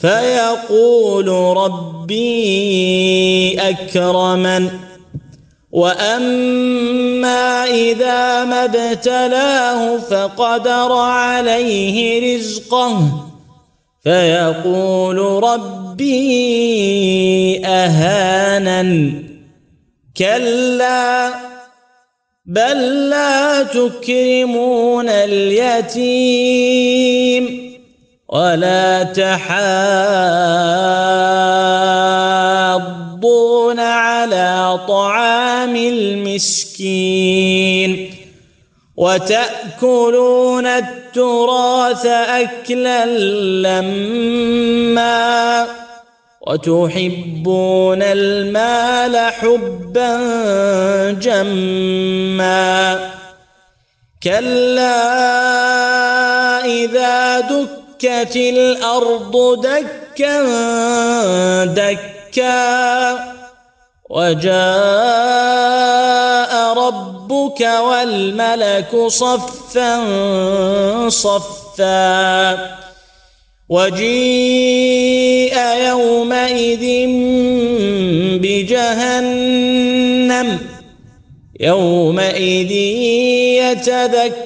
فيقول ربي أكرمن. وأما إذا ما ابتلاه فقدر عليه رزقه. فيقول ربي أهانن. كلا بل لا تكرمون اليتيم. ولا تحاضون على طعام المسكين وتأكلون التراث أكلا لما وتحبون المال حبا جما كلا إذا دكت الأرض دكا دكا. وجاء ربك والملك صفا صفا. وجيء يومئذ بجهنم يومئذ يتذكر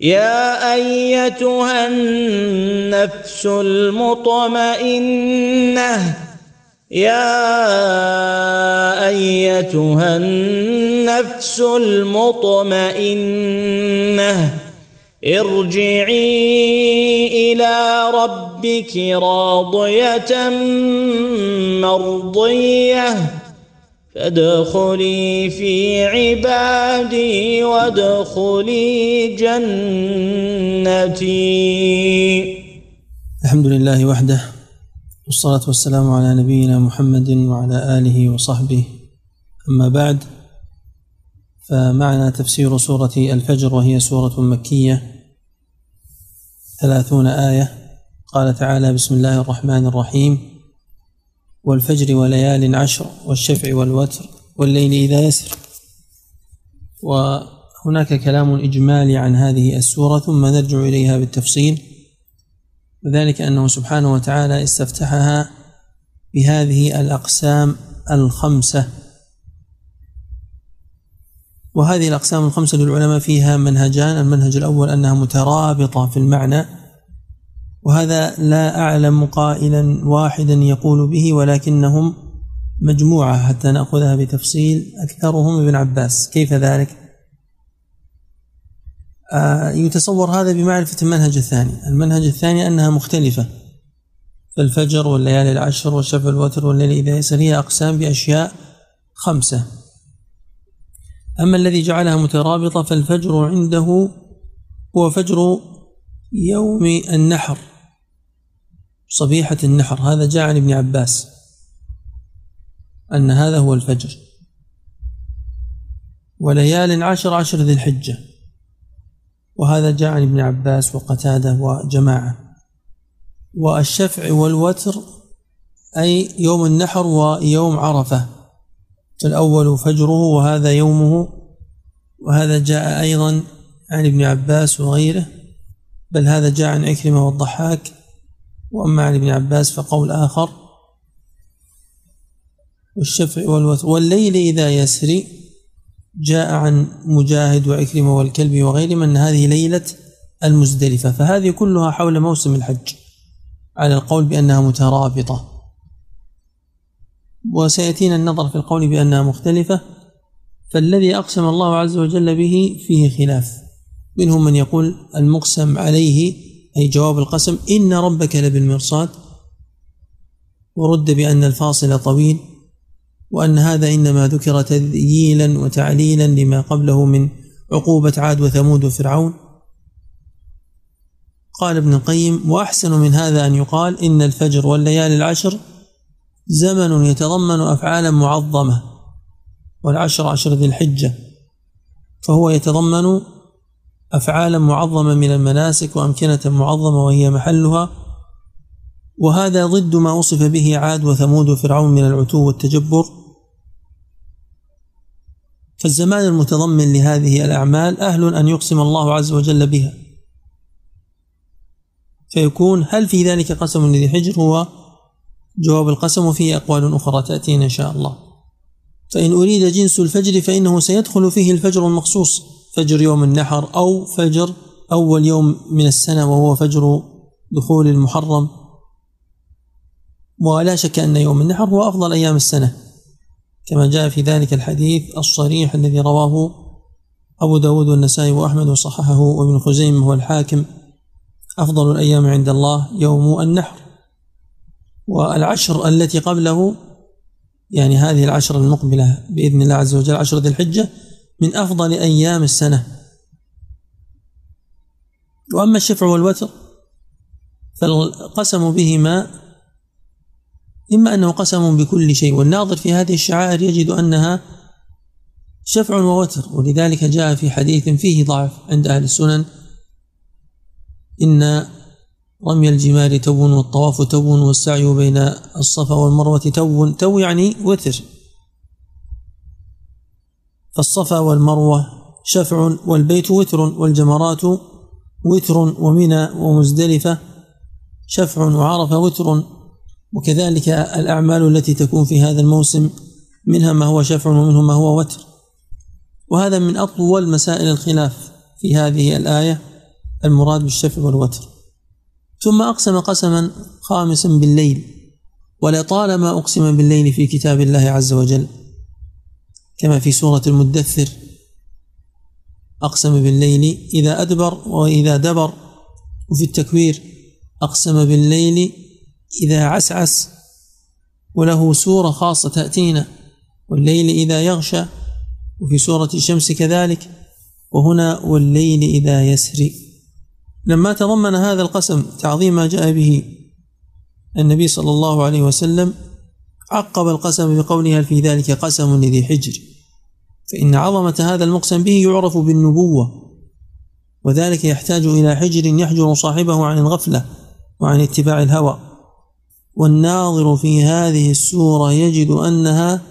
يا أيتها النفس المطمئنة يا أيتها النفس المطمئنة ارجعي إلى ربك راضية مرضية. فادخلي في عبادي وادخلي جنتي. الحمد لله وحده والصلاة والسلام على نبينا محمد وعلى آله وصحبه. أما بعد فمعنا تفسير سورة الفجر وهي سورة مكية ثلاثون آية. قال تعالى بسم الله الرحمن الرحيم. والفجر وليال عشر والشفع والوتر والليل إذا يسر. وهناك كلام إجمالي عن هذه السورة ثم نرجع إليها بالتفصيل. وذلك أنه سبحانه وتعالى استفتحها بهذه الأقسام الخمسة. وهذه الأقسام الخمسة للعلماء فيها منهجان. المنهج الأول أنها مترابطة في المعنى. وهذا لا أعلم قائلا واحدا يقول به ولكنهم مجموعة حتى نأخذها بتفصيل. أكثرهم ابن عباس. كيف ذلك؟ آه، يتصور هذا بمعرفة المنهج الثاني. المنهج الثاني أنها مختلفة. فالفجر والليالي العشر والشفع الوتر والليل إذا يسر هي أقسام بأشياء خمسة. أما الذي جعلها مترابطة فالفجر عنده هو فجر يوم النحر. صبيحة النحر. هذا جاء عن ابن عباس أن هذا هو الفجر. وليال عشر عشر ذي الحجة. وهذا جاء عن ابن عباس وقتادة وجماعة. والشفع والوتر أي يوم النحر ويوم عرفة. فالأول فجره وهذا يومه. وهذا جاء أيضا عن ابن عباس وغيره. بل هذا جاء عن عكرمة والضحاك. وأما عن ابن عباس فقول آخر والشفع والوتر والليل إذا يسري جاء عن مجاهد وعكرمة والكلب وغيرهم أن هذه ليلة المزدلفة فهذه كلها حول موسم الحج على القول بأنها مترابطة. وسيأتينا النظر في القول بأنها مختلفة فالذي أقسم الله عز وجل به فيه خلاف منهم من يقول المقسم عليه أي جواب القسم إن ربك لبالمرصاد ورد بأن الفاصل طويل وأن هذا إنما ذكر تذييلا وتعليلا لما قبله من عقوبة عاد وثمود وفرعون. قال ابن القيم وأحسن من هذا أن يقال إن الفجر والليالي العشر زمن يتضمن أفعالا معظمة والعشر عشر ذي الحجة فهو يتضمن أفعالا معظمة من المناسك وأمكنة معظمة وهي محلها وهذا ضد ما وصف به عاد وثمود وفرعون من العتو والتجبر. فالزمان المتضمن لهذه الأعمال أهل أن يقسم الله عز وجل بها. فيكون هل في ذلك قسم لذي حجر هو جواب القسم وفيه أقوال أخرى تأتينا إن شاء الله. فإن أريد جنس الفجر فإنه سيدخل فيه الفجر المخصوص. فجر يوم النحر أو فجر أول يوم من السنة وهو فجر دخول المحرم. ولا شك أن يوم النحر هو أفضل أيام السنة. كما جاء في ذلك الحديث الصريح الذي رواه أبو داود والنسائي وأحمد وصححه وابن خزيمة والحاكم أفضل الأيام عند الله يوم النحر. والعشر التي قبله يعني هذه العشر المقبلة بإذن الله عز وجل عشر ذي الحجة من أفضل أيام السنة. وأما الشفع والوتر فالقسم بهما إما أنه قسم بكل شيء. والناظر في هذه الشعائر يجد أنها شفع ووتر ولذلك جاء في حديث فيه ضعف عند أهل السنن. إن رمي الجمار تو والطواف تو والسعي بين الصفا والمروة تو تو يعني وتر. فالصفا والمروة شفع والبيت وتر والجمرات وتر ومنى ومزدلفة شفع وعرفة وتر وكذلك الأعمال التي تكون في هذا الموسم منها ما هو شفع ومنه ما هو وتر. وهذا من أطول مسائل الخلاف في هذه الآية المراد بالشفع والوتر. ثم أقسم قسما خامسا بالليل ولطالما أقسم بالليل في كتاب الله عز وجل. كما في سورة المدثر. أقسم بالليل إذا أدبر وإذا دبر. وفي التكوير أقسم بالليل إذا عسعس. وله سورة خاصة تأتينا والليل إذا يغشى. وفي سورة الشمس كذلك وهنا والليل إذا يسري. لما تضمن هذا القسم تعظيم ما جاء به النبي صلى الله عليه وسلم عقب القسم بقوله هل في ذلك قسم لذي حجر. فإن عظمة هذا المقسم به يعرف بالنبوة وذلك يحتاج إلى حجر يحجر صاحبه عن الغفلة وعن اتباع الهوى. والناظر في هذه السورة يجد أنها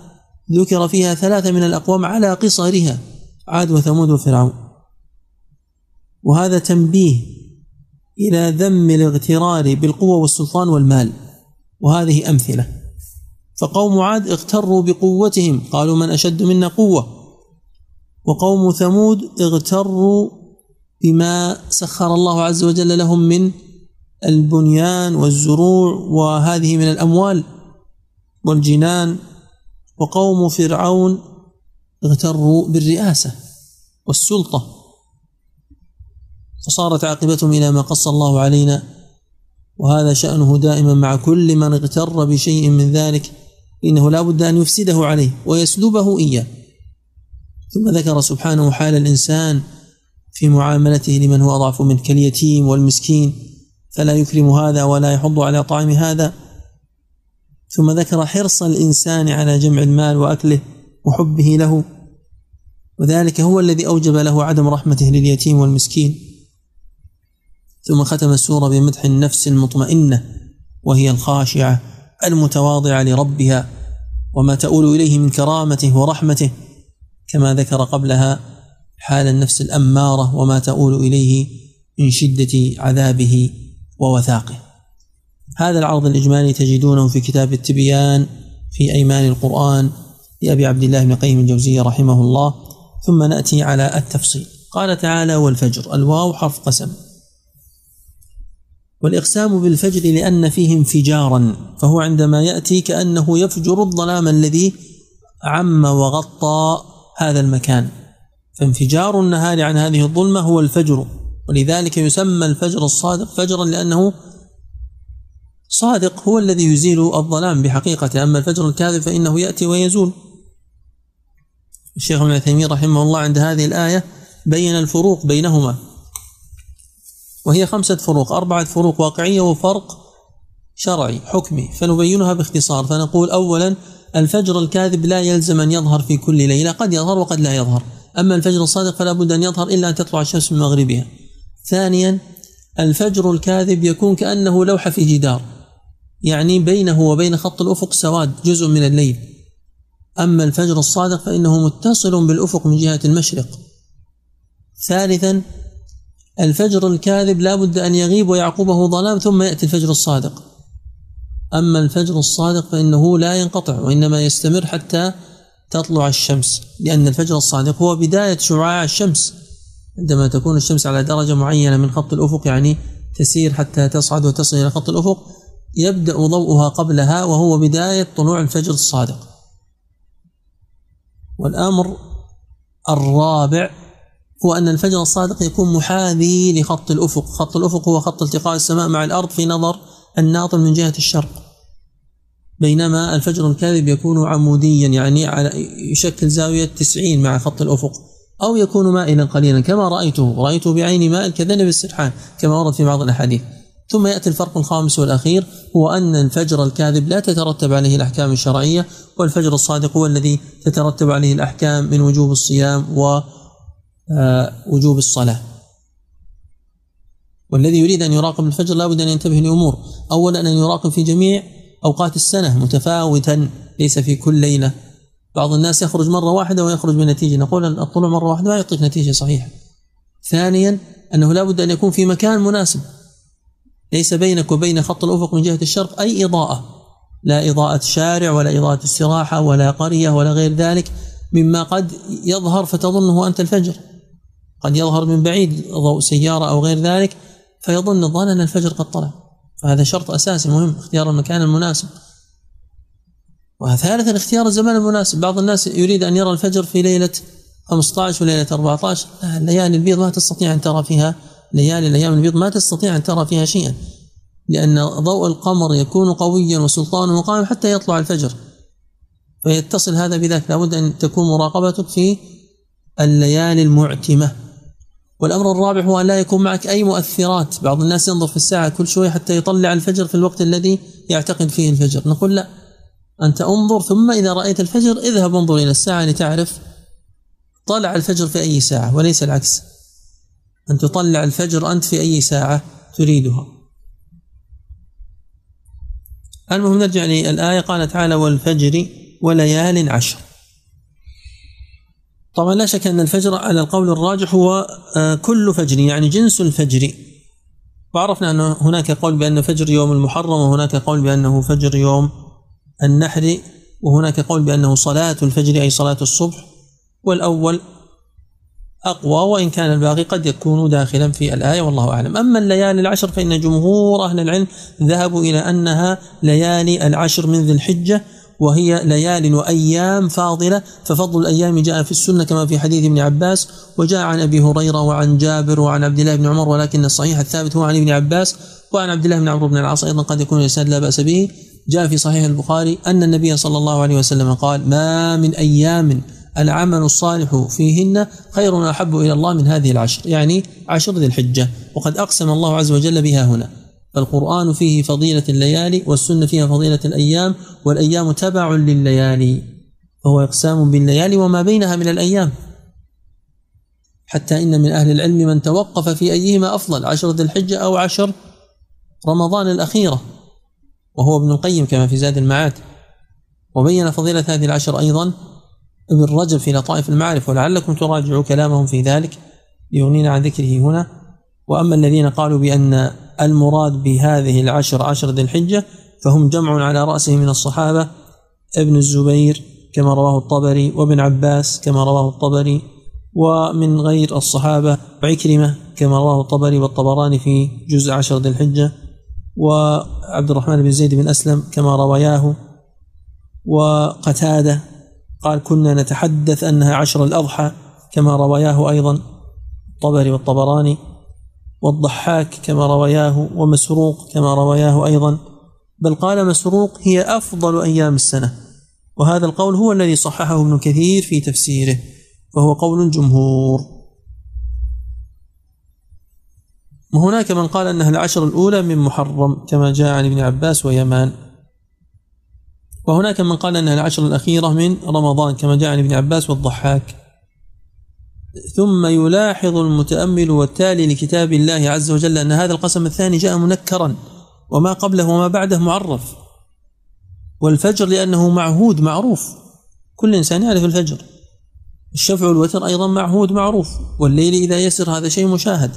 ذكر فيها ثلاثة من الأقوام على قصرها عاد وثمود وفرعون. وهذا تنبيه إلى ذم الاغترار بالقوة والسلطان والمال وهذه أمثلة. فقوم عاد اغتروا بقوتهم قالوا من أشد منا قوة؟ وقوم ثمود اغتروا بما سخر الله عز وجل لهم من البنيان والزروع وهذه من الأموال والجنان. وقوم فرعون اغتروا بالرئاسة والسلطة. فصارت عاقبتهم إلى ما قص الله علينا وهذا شأنه دائما مع كل من اغتر بشيء من ذلك. إنه لا بد أن يفسده عليه ويسلبه إياه. ثم ذكر سبحانه حال الإنسان في معاملته لمن هو أضعف منه كاليتيم والمسكين فلا يكرم هذا ولا يحض على طعام هذا. ثم ذكر حرص الإنسان على جمع المال وأكله وحبه له. وذلك هو الذي أوجب له عدم رحمته لليتيم والمسكين. ثم ختم السورة بمدح النفس المطمئنة وهي الخاشعة. المتواضعة لربها وما تؤول إليه من كرامته ورحمته كما ذكر قبلها حال النفس الأمارة وما تؤول إليه من شدة عذابه ووثاقه. هذا العرض الإجمالي تجدونه في كتاب التبيان في أيمان القرآن لأبي عبد الله بن قيم الجوزية رحمه الله ثم نأتي على التفصيل. قال تعالى والفجر الواو حرف قسم. والإقسام بالفجر لأن فيه انفجارا فهو عندما يأتي كأنه يفجر الظلام الذي عم وغطى هذا المكان. فانفجار النهار عن هذه الظلمة هو الفجر ولذلك يسمى الفجر الصادق فجرا لأنه صادق هو الذي يزيل الظلام بحقيقته. أما الفجر الكاذب فإنه يأتي ويزول. الشيخ ابن عثيمين رحمه الله عند هذه الآية بين الفروق بينهما. وهي خمسة فروق أربعة فروق واقعية وفرق شرعي حكمي. فنبينها باختصار. فنقول أولا الفجر الكاذب لا يلزم أن يظهر في كل ليلة. قد يظهر وقد لا يظهر. أما الفجر الصادق فلا بد أن يظهر إلا أن تطلع الشمس من مغربها. ثانيا الفجر الكاذب يكون كأنه لوحة في جدار. يعني بينه وبين خط الأفق سواد جزء من الليل. أما الفجر الصادق فإنه متصل بالأفق من جهة المشرق. ثالثا الفجر الكاذب لا بد أن يغيب ويعقبه ظلام ثم يأتي الفجر الصادق. أما الفجر الصادق فإنه لا ينقطع وإنما يستمر حتى تطلع الشمس لأن الفجر الصادق هو بداية شعاع الشمس. عندما تكون الشمس على درجة معينة من خط الأفق يعني تسير حتى تصعد وتصل إلى خط الأفق يبدأ ضوءها قبلها وهو بداية طلوع الفجر الصادق. والأمر الرابع هو أن الفجر الصادق يكون محاذي لخط الأفق. خط الأفق هو خط التقاء السماء مع الأرض في نظر الناظر من جهة الشرق. بينما الفجر الكاذب يكون عموديا يعني على يشكل زاوية 90 مع خط الأفق أو يكون مائلا قليلا كما رأيته. رأيته بعيني مائل كذنب السرحان كما ورد في بعض الأحاديث. ثم يأتي الفرق الخامس والأخير هو أن الفجر الكاذب لا تترتب عليه الأحكام الشرعية والفجر الصادق هو الذي تترتب عليه الأحكام من وجوب الصيام ووجوب الصلاة. والذي يريد أن يراقب الفجر لا بد أن ينتبه لأمور. أولا أن يراقب في جميع أوقات السنة متفاوتا ليس في كل ليلة. بعض الناس يخرج مرة واحدة ويخرج بنتيجة. نقول الطلوع مرة واحدة ما يعطيك نتيجة صحيحة. ثانيا أنه لا بد أن يكون في مكان مناسب. ليس بينك وبين خط الأفق من جهة الشرق أي إضاءة. لا إضاءة شارع ولا إضاءة استراحة ولا قرية ولا غير ذلك. مما قد يظهر فتظنه أنت الفجر. قد يظهر من بعيد ضوء سيارة أو غير ذلك فيظن الظن أن الفجر قد طلع. فهذا شرط أساسي مهم اختيار المكان المناسب. وثالثا اختيار الزمان المناسب. بعض الناس يريد أن يرى الفجر في ليلة 15 وليلة 14 لا الليالي البيض ما تستطيع أن ترى فيها ليالي الأيام البيض ما تستطيع أن ترى فيها شيئا. لأن ضوء القمر يكون قويا وسلطانه قائم حتى يطلع الفجر. فيتصل هذا بذاك. لابد أن تكون مراقبتك في الليالي المعتمة. والأمر الرابع هو أن لا يكون معك أي مؤثرات. بعض الناس ينظر في الساعة كل شوية حتى يطلع الفجر في الوقت الذي يعتقد فيه الفجر. نقول لا أنت انظر ثم إذا رأيت الفجر اذهب انظر إلى الساعة لتعرف طلع الفجر في أي ساعة وليس العكس. أن تطلع الفجر أنت في أي ساعة تريدها. المهم نرجع للآية. قال تعالى والفجر وليال عشر. طبعا لا شك أن الفجر على القول الراجح هو آه، كل فجر يعني جنس الفجر. وعرفنا أن هناك قول بأن فجر يوم المحرم وهناك قول بأنه فجر يوم النحر وهناك قول بأنه صلاة الفجر أي صلاة الصبح. والأول أقوى وإن كان الباقي قد يكون داخلا في الآية والله أعلم. أما الليالي العشر فإن جمهور أهل العلم ذهبوا إلى أنها ليالي العشر من ذي الحجة وهي ليال وأيام فاضلة. ففضل الأيام جاء في السنة كما في حديث ابن عباس. وجاء عن أبي هريرة وعن جابر وعن عبد الله بن عمر ولكن الصحيح الثابت هو عن ابن عباس وعن عبد الله بن عمرو بن العاص. أيضا قد يكون الإسناد لا بأس به. جاء في صحيح البخاري أن النبي صلى الله عليه وسلم قال ما من أيام العمل الصالح فيهن خير وأحب إلى الله من هذه العشر. يعني عشر ذي الحجة. وقد أقسم الله عز وجل بها هنا. فالقرآن فيه فضيلة الليالي والسنة فيها فضيلة الأيام والأيام تبع لليالي فهو إقسام بالليالي وما بينها من الأيام. حتى إن من أهل العلم من توقف في أيهما أفضل عشر ذي الحجة أو عشر رمضان الأخيرة وهو ابن القيم كما في زاد المعاد. وبين فضيلة هذه العشر أيضا ابن رجب في لطائف المعارف ولعلكم تراجعوا كلامهم في ذلك ليغنينا عن ذكره هنا. وأما الذين قالوا بأن المراد بهذه العشر عشر ذي الحجة فهم جمع على رأسه من الصحابة ابن الزبير كما رواه الطبري وابن عباس كما رواه الطبري ومن غير الصحابة عكرمة كما رواه الطبري والطبراني في جزء عشر ذي الحجة وعبد الرحمن بن زيد بن أسلم كما رواياه وقتادة قال كنا نتحدث أنها عشر الأضحى كما رواياه أيضا الطبري والطبراني. والضحاك كما رواياه ومسروق كما رواياه أيضا. بل قال مسروق هي أفضل أيام السنة. وهذا القول هو الذي صححه ابن كثير في تفسيره وهو قول الجمهور وهناك من قال أنها العشر الأولى من محرم كما جاء عن ابن عباس ويمان. وهناك من قال أنها العشر الأخيرة من رمضان كما جاء عن ابن عباس والضحاك. ثم يلاحظ المتأمل والتالي لكتاب الله عز وجل أن هذا القسم الثاني جاء منكرا وما قبله وما بعده معرف. والفجر لأنه معهود معروف. كل إنسان يعرف الفجر. الشفع والوتر أيضا معهود معروف. والليل إذا يسر هذا شيء مشاهد.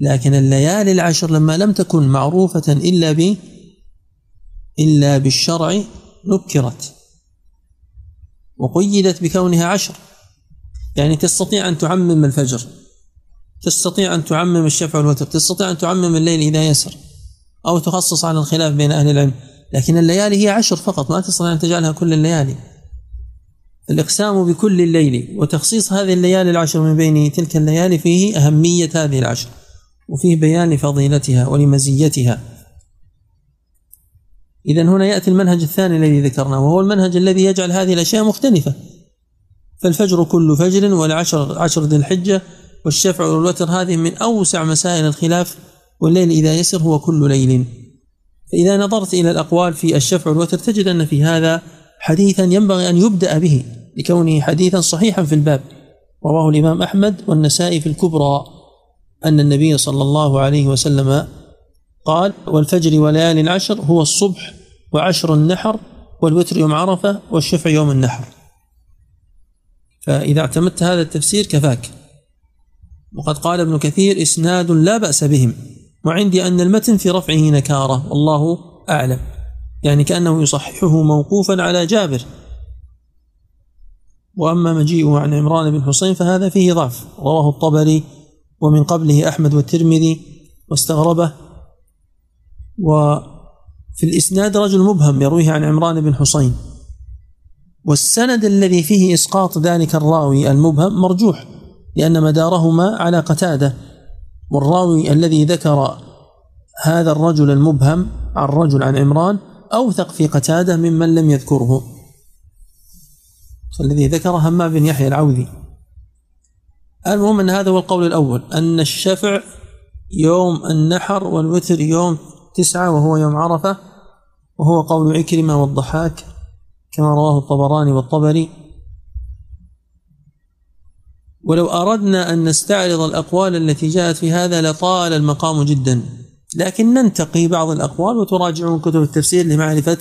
لكن الليالي العشر لما لم تكن معروفة إلا ب إلا بالشرع نكرت. وقيدت بكونها عشر. يعني تستطيع أن تعمم الفجر تستطيع أن تعمم الشفع والوتر تستطيع أن تعمم الليل إذا يسر أو تخصص على الخلاف بين أهل العلم. لكن الليالي هي عشر فقط ما تستطيع أن تجعلها كل الليالي. الإقسام بكل الليل وتخصيص هذه الليالي العشر من بين تلك الليالي فيه أهمية هذه العشر وفيه بيان لفضيلتها ولمزيتها. إذا هنا يأتي المنهج الثاني الذي ذكرناه وهو المنهج الذي يجعل هذه الأشياء مختلفة. فالفجر كل فجر والعشر عشر ذي الحجة والشفع والوتر هذه من أوسع مسائل الخلاف والليل إذا يسر هو كل ليل. فإذا نظرت إلى الأقوال في الشفع والوتر تجد أن في هذا حديثا ينبغي أن يبدأ به لكونه حديثا صحيحا في الباب. رواه الإمام أحمد والنسائي في الكبرى أن النبي صلى الله عليه وسلم قال والفجر وليالي العشر هو الصبح وعشر النحر والوتر يوم عرفة والشفع يوم النحر. فإذا اعتمدت هذا التفسير كفاك. وقد قال ابن كثير إسناد لا بأس بهم وعندي أن المتن في رفعه نكارة والله أعلم. يعني كأنه يصححه موقوفا على جابر. وأما مجيئه عن عمران بن حسين فهذا فيه ضعف. رواه الطبري ومن قبله أحمد والترمذي واستغربه. وفي الإسناد رجل مبهم يرويه عن عمران بن حسين. والسند الذي فيه إسقاط ذلك الراوي المبهم مرجوح لأن مدارهما على قتادة. والراوي الذي ذكر هذا الرجل المبهم عن رجل عن عمران أوثق في قتادة ممن لم يذكره. الذي ذكر همام بن يحيى العوذي. المهم أن هذا هو القول الأول أن الشفع يوم النحر والوتر يوم تسعة وهو يوم عرفة وهو قول عكرمة والضحاك. كما رواه الطبراني والطبري. ولو أردنا أن نستعرض الأقوال التي جاءت في هذا لطال المقام جدا. لكن ننتقي بعض الأقوال وتراجعون كتب التفسير لمعرفة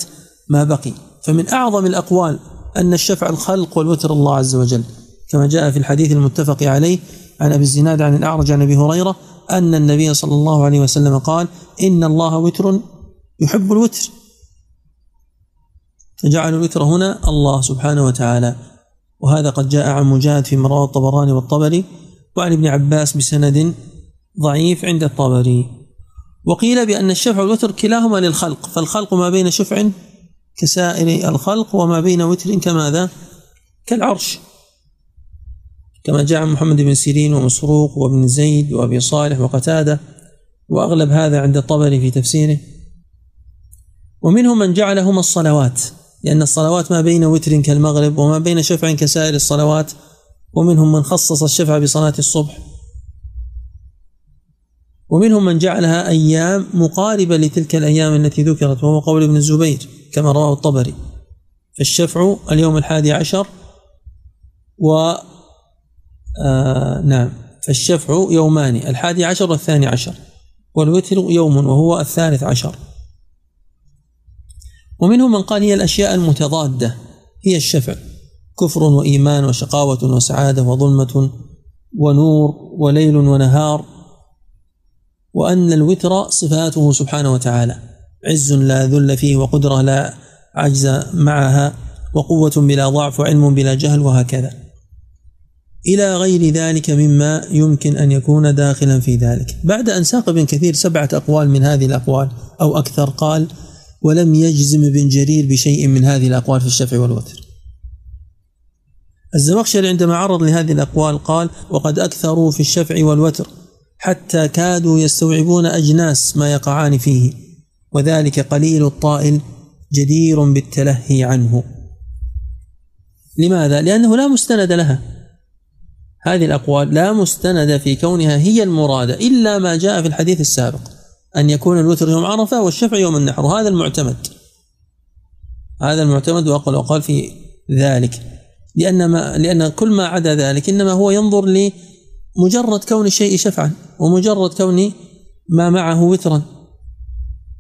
ما بقي. فمن أعظم الأقوال أن الشفع الخلق والوتر الله عز وجل. كما جاء في الحديث المتفق عليه عن أبي الزناد عن الأعرج عن أبي هريرة أن النبي صلى الله عليه وسلم قال إن الله وتر يحب الوتر. فجعل الوتر هنا الله سبحانه وتعالى. وهذا قد جاء عن مجاهد في مروى الطبراني والطبري وعن ابن عباس بسند ضعيف عند الطبري. وقيل بأن الشفع والوتر كلاهما للخلق فالخلق ما بين شفع كسائر الخلق وما بين وتر كماذا؟ كالعرش. كما جاء عن محمد بن سيرين ومسروق وابن زيد وأبي صالح وقتادة وأغلب هذا عند الطبري في تفسيره. ومنهم من جعلهما الصلوات. لأن الصلوات ما بين وتر كالمغرب وما بين شفع كسائر الصلوات ومنهم من خصص الشفع بصلاة الصبح. ومنهم من جعلها أيام مقاربة لتلك الأيام التي ذكرت وهو قول ابن الزبير كما رواه الطبري. فالشفع اليوم الحادي عشر و آه نعم. فالشفع يومان الحادي عشر والثاني عشر والوتر يوم وهو الثالث عشر. ومنهم من قال هي الأشياء المتضادة هي الشفع. كفر وإيمان وشقاوة وسعادة وظلمة ونور وليل ونهار وأن الوتر صفاته سبحانه وتعالى. عز لا ذل فيه وقدرة لا عجز معها وقوة بلا ضعف وعلم بلا جهل وهكذا. إلى غير ذلك مما يمكن أن يكون داخلا في ذلك. بعد أن ساق ابن كثير سبعة أقوال من هذه الأقوال أو أكثر قال ولم يجزم ابن جرير بشيء من هذه الأقوال في الشفع والوتر. الزمخشري عندما عرض لهذه الأقوال قال وقد أكثروا في الشفع والوتر حتى كادوا يستوعبون أجناس ما يقعان فيه وذلك قليل الطائل جدير بالتلهي عنه. لماذا؟ لأنه لا مستند لها. هذه الأقوال لا مستند في كونها هي المرادة إلا ما جاء في الحديث السابق. أن يكون الوتر يوم عرفة والشفع يوم النحر. وهذا المعتمد. هذا المعتمد وأقل وقال في ذلك. لأن ما لأن كل ما عدا ذلك إنما هو ينظر لمجرد كون الشيء شفعا ومجرد كون ما معه وترا.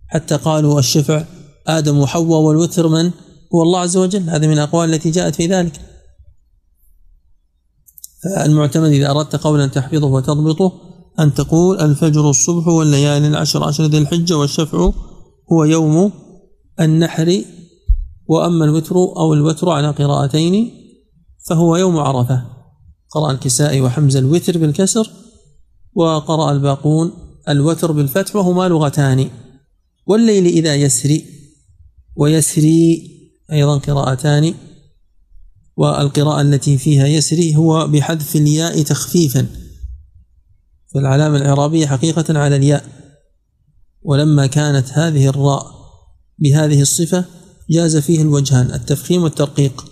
حتى قالوا الشفع آدم وحواء والوتر من هو الله عز وجل. هذا من الأقوال التي جاءت في ذلك. فالمعتمد إذا أردت قولا تحفظه وتضبطه أن تقول الفجر الصبح والليالي العشر عشر ذي الحجة والشفع هو يوم النحر وأما الوتر أو الوتر على قراءتين فهو يوم عرفة. قرأ الكسائي وحمزة الوتر بالكسر وقرأ الباقون الوتر بالفتح وهما لغتان. والليل إذا يسري ويسري أيضا قراءتان. والقراءة التي فيها يسري هو بحذف الياء تخفيفا. فالعلامة الإعرابية حقيقة على الياء. ولما كانت هذه الراء بهذه الصفة جاز فيه الوجهان التفخيم والترقيق.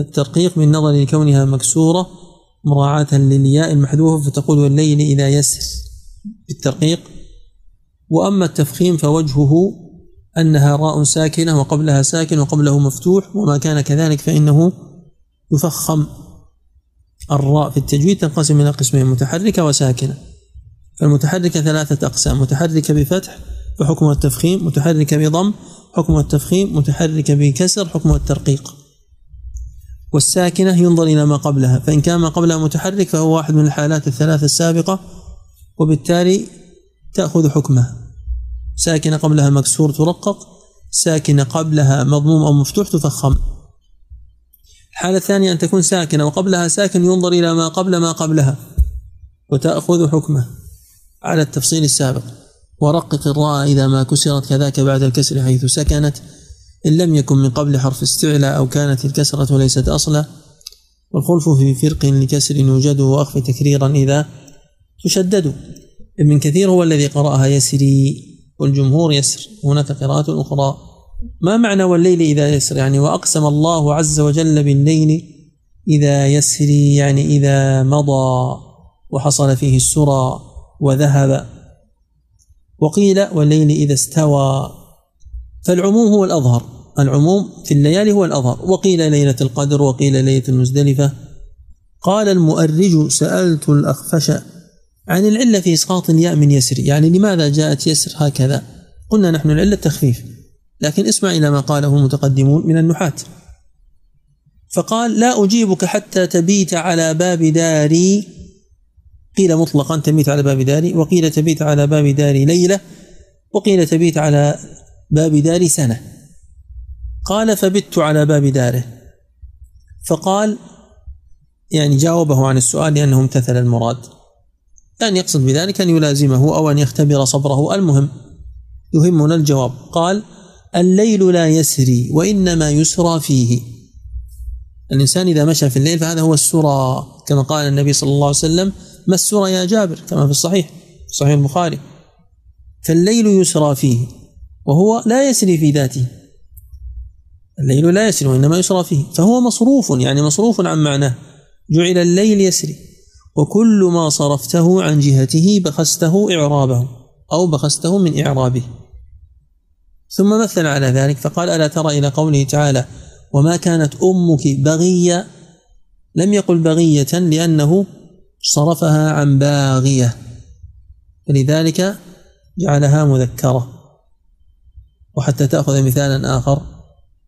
الترقيق من نظر لكونها مكسورة مراعاة للياء المحذوفة فتقول والليل إذا يسر بالترقيق. وأما التفخيم فوجهه أنها راء ساكنة وقبلها ساكن وقبله مفتوح وما كان كذلك فإنه يفخم. الراء في التجويد تنقسم إلى قسمين متحركة وساكنة. فالمتحركة ثلاثة أقسام متحركة بفتح فحكم التفخيم متحركة بضم حكم التفخيم متحركة بكسر حكم الترقيق. والساكنة ينظر إلى ما قبلها فإن كان ما قبلها متحرك فهو واحد من الحالات الثلاث السابقة وبالتالي تأخذ حكمه ساكنة قبلها مكسور ترقق ساكنة قبلها مضموم أو مفتوح تفخم. الحالة الثانية أن تكون ساكنة وقبلها ساكن ينظر إلى ما قبل ما قبلها وتأخذ حكمه على التفصيل السابق. ورقق الراء إذا ما كسرت كذاك بعد الكسر حيث سكنت إن لم يكن من قبل حرف استعلاء أو كانت الكسرة ليست أصلا. والخلف في فرق لكسر يوجد وأخف تكريرا إذا تشدد. ابن كثير هو الذي قرأها يسري والجمهور يسر. هناك قراءات أخرى. ما معنى والليل إذا يسر؟ يعني وأقسم الله عز وجل بالليل إذا يسري يعني إذا مضى وحصل فيه السرى وذهب. وقيل والليل إذا استوى فالعموم هو الأظهر. العموم في الليالي هو الأظهر. وقيل ليلة القدر وقيل ليلة المزدلفة. قال المؤرج سألت الأخفش عن العلة في إسقاط الياء من يسر. يعني لماذا جاءت يسر هكذا؟ قلنا نحن العلة التخفيف. لكن اسمع إلى ما قاله المتقدمون من النحاة. فقال لا أجيبك حتى تبيت على باب داري. قيل مطلقا تبيت على باب داري. وقيل تبيت على باب داري ليلة. وقيل تبيت على باب داري سنة. قال فبت على باب داره. فقال يعني جاوبه عن السؤال لأنه امتثل المراد. يعني يقصد بذلك أن يلازمه أو أن يختبر صبره. المهم يهمنا الجواب. قال الليل لا يسري وإنما يسرى فيه. الإنسان إذا مشى في الليل فهذا هو السرى كما قال النبي صلى الله عليه وسلم ما السرى يا جابر؟ كما في الصحيح صحيح البخاري. فالليل يسرى فيه وهو لا يسري في ذاته. الليل لا يسري وإنما يسرى فيه. فهو مصروف يعني مصروف عن معناه. جعل الليل يسري وكل ما صرفته عن جهته بخسته إعرابه أو بخسته من إعرابه. ثم مثل على ذلك فقال ألا ترى إلى قوله تعالى وما كانت أمك بغية؟ لم يقل بغية لأنه صرفها عن باغية. فلذلك جعلها مذكرة. وحتى تأخذ مثالا آخر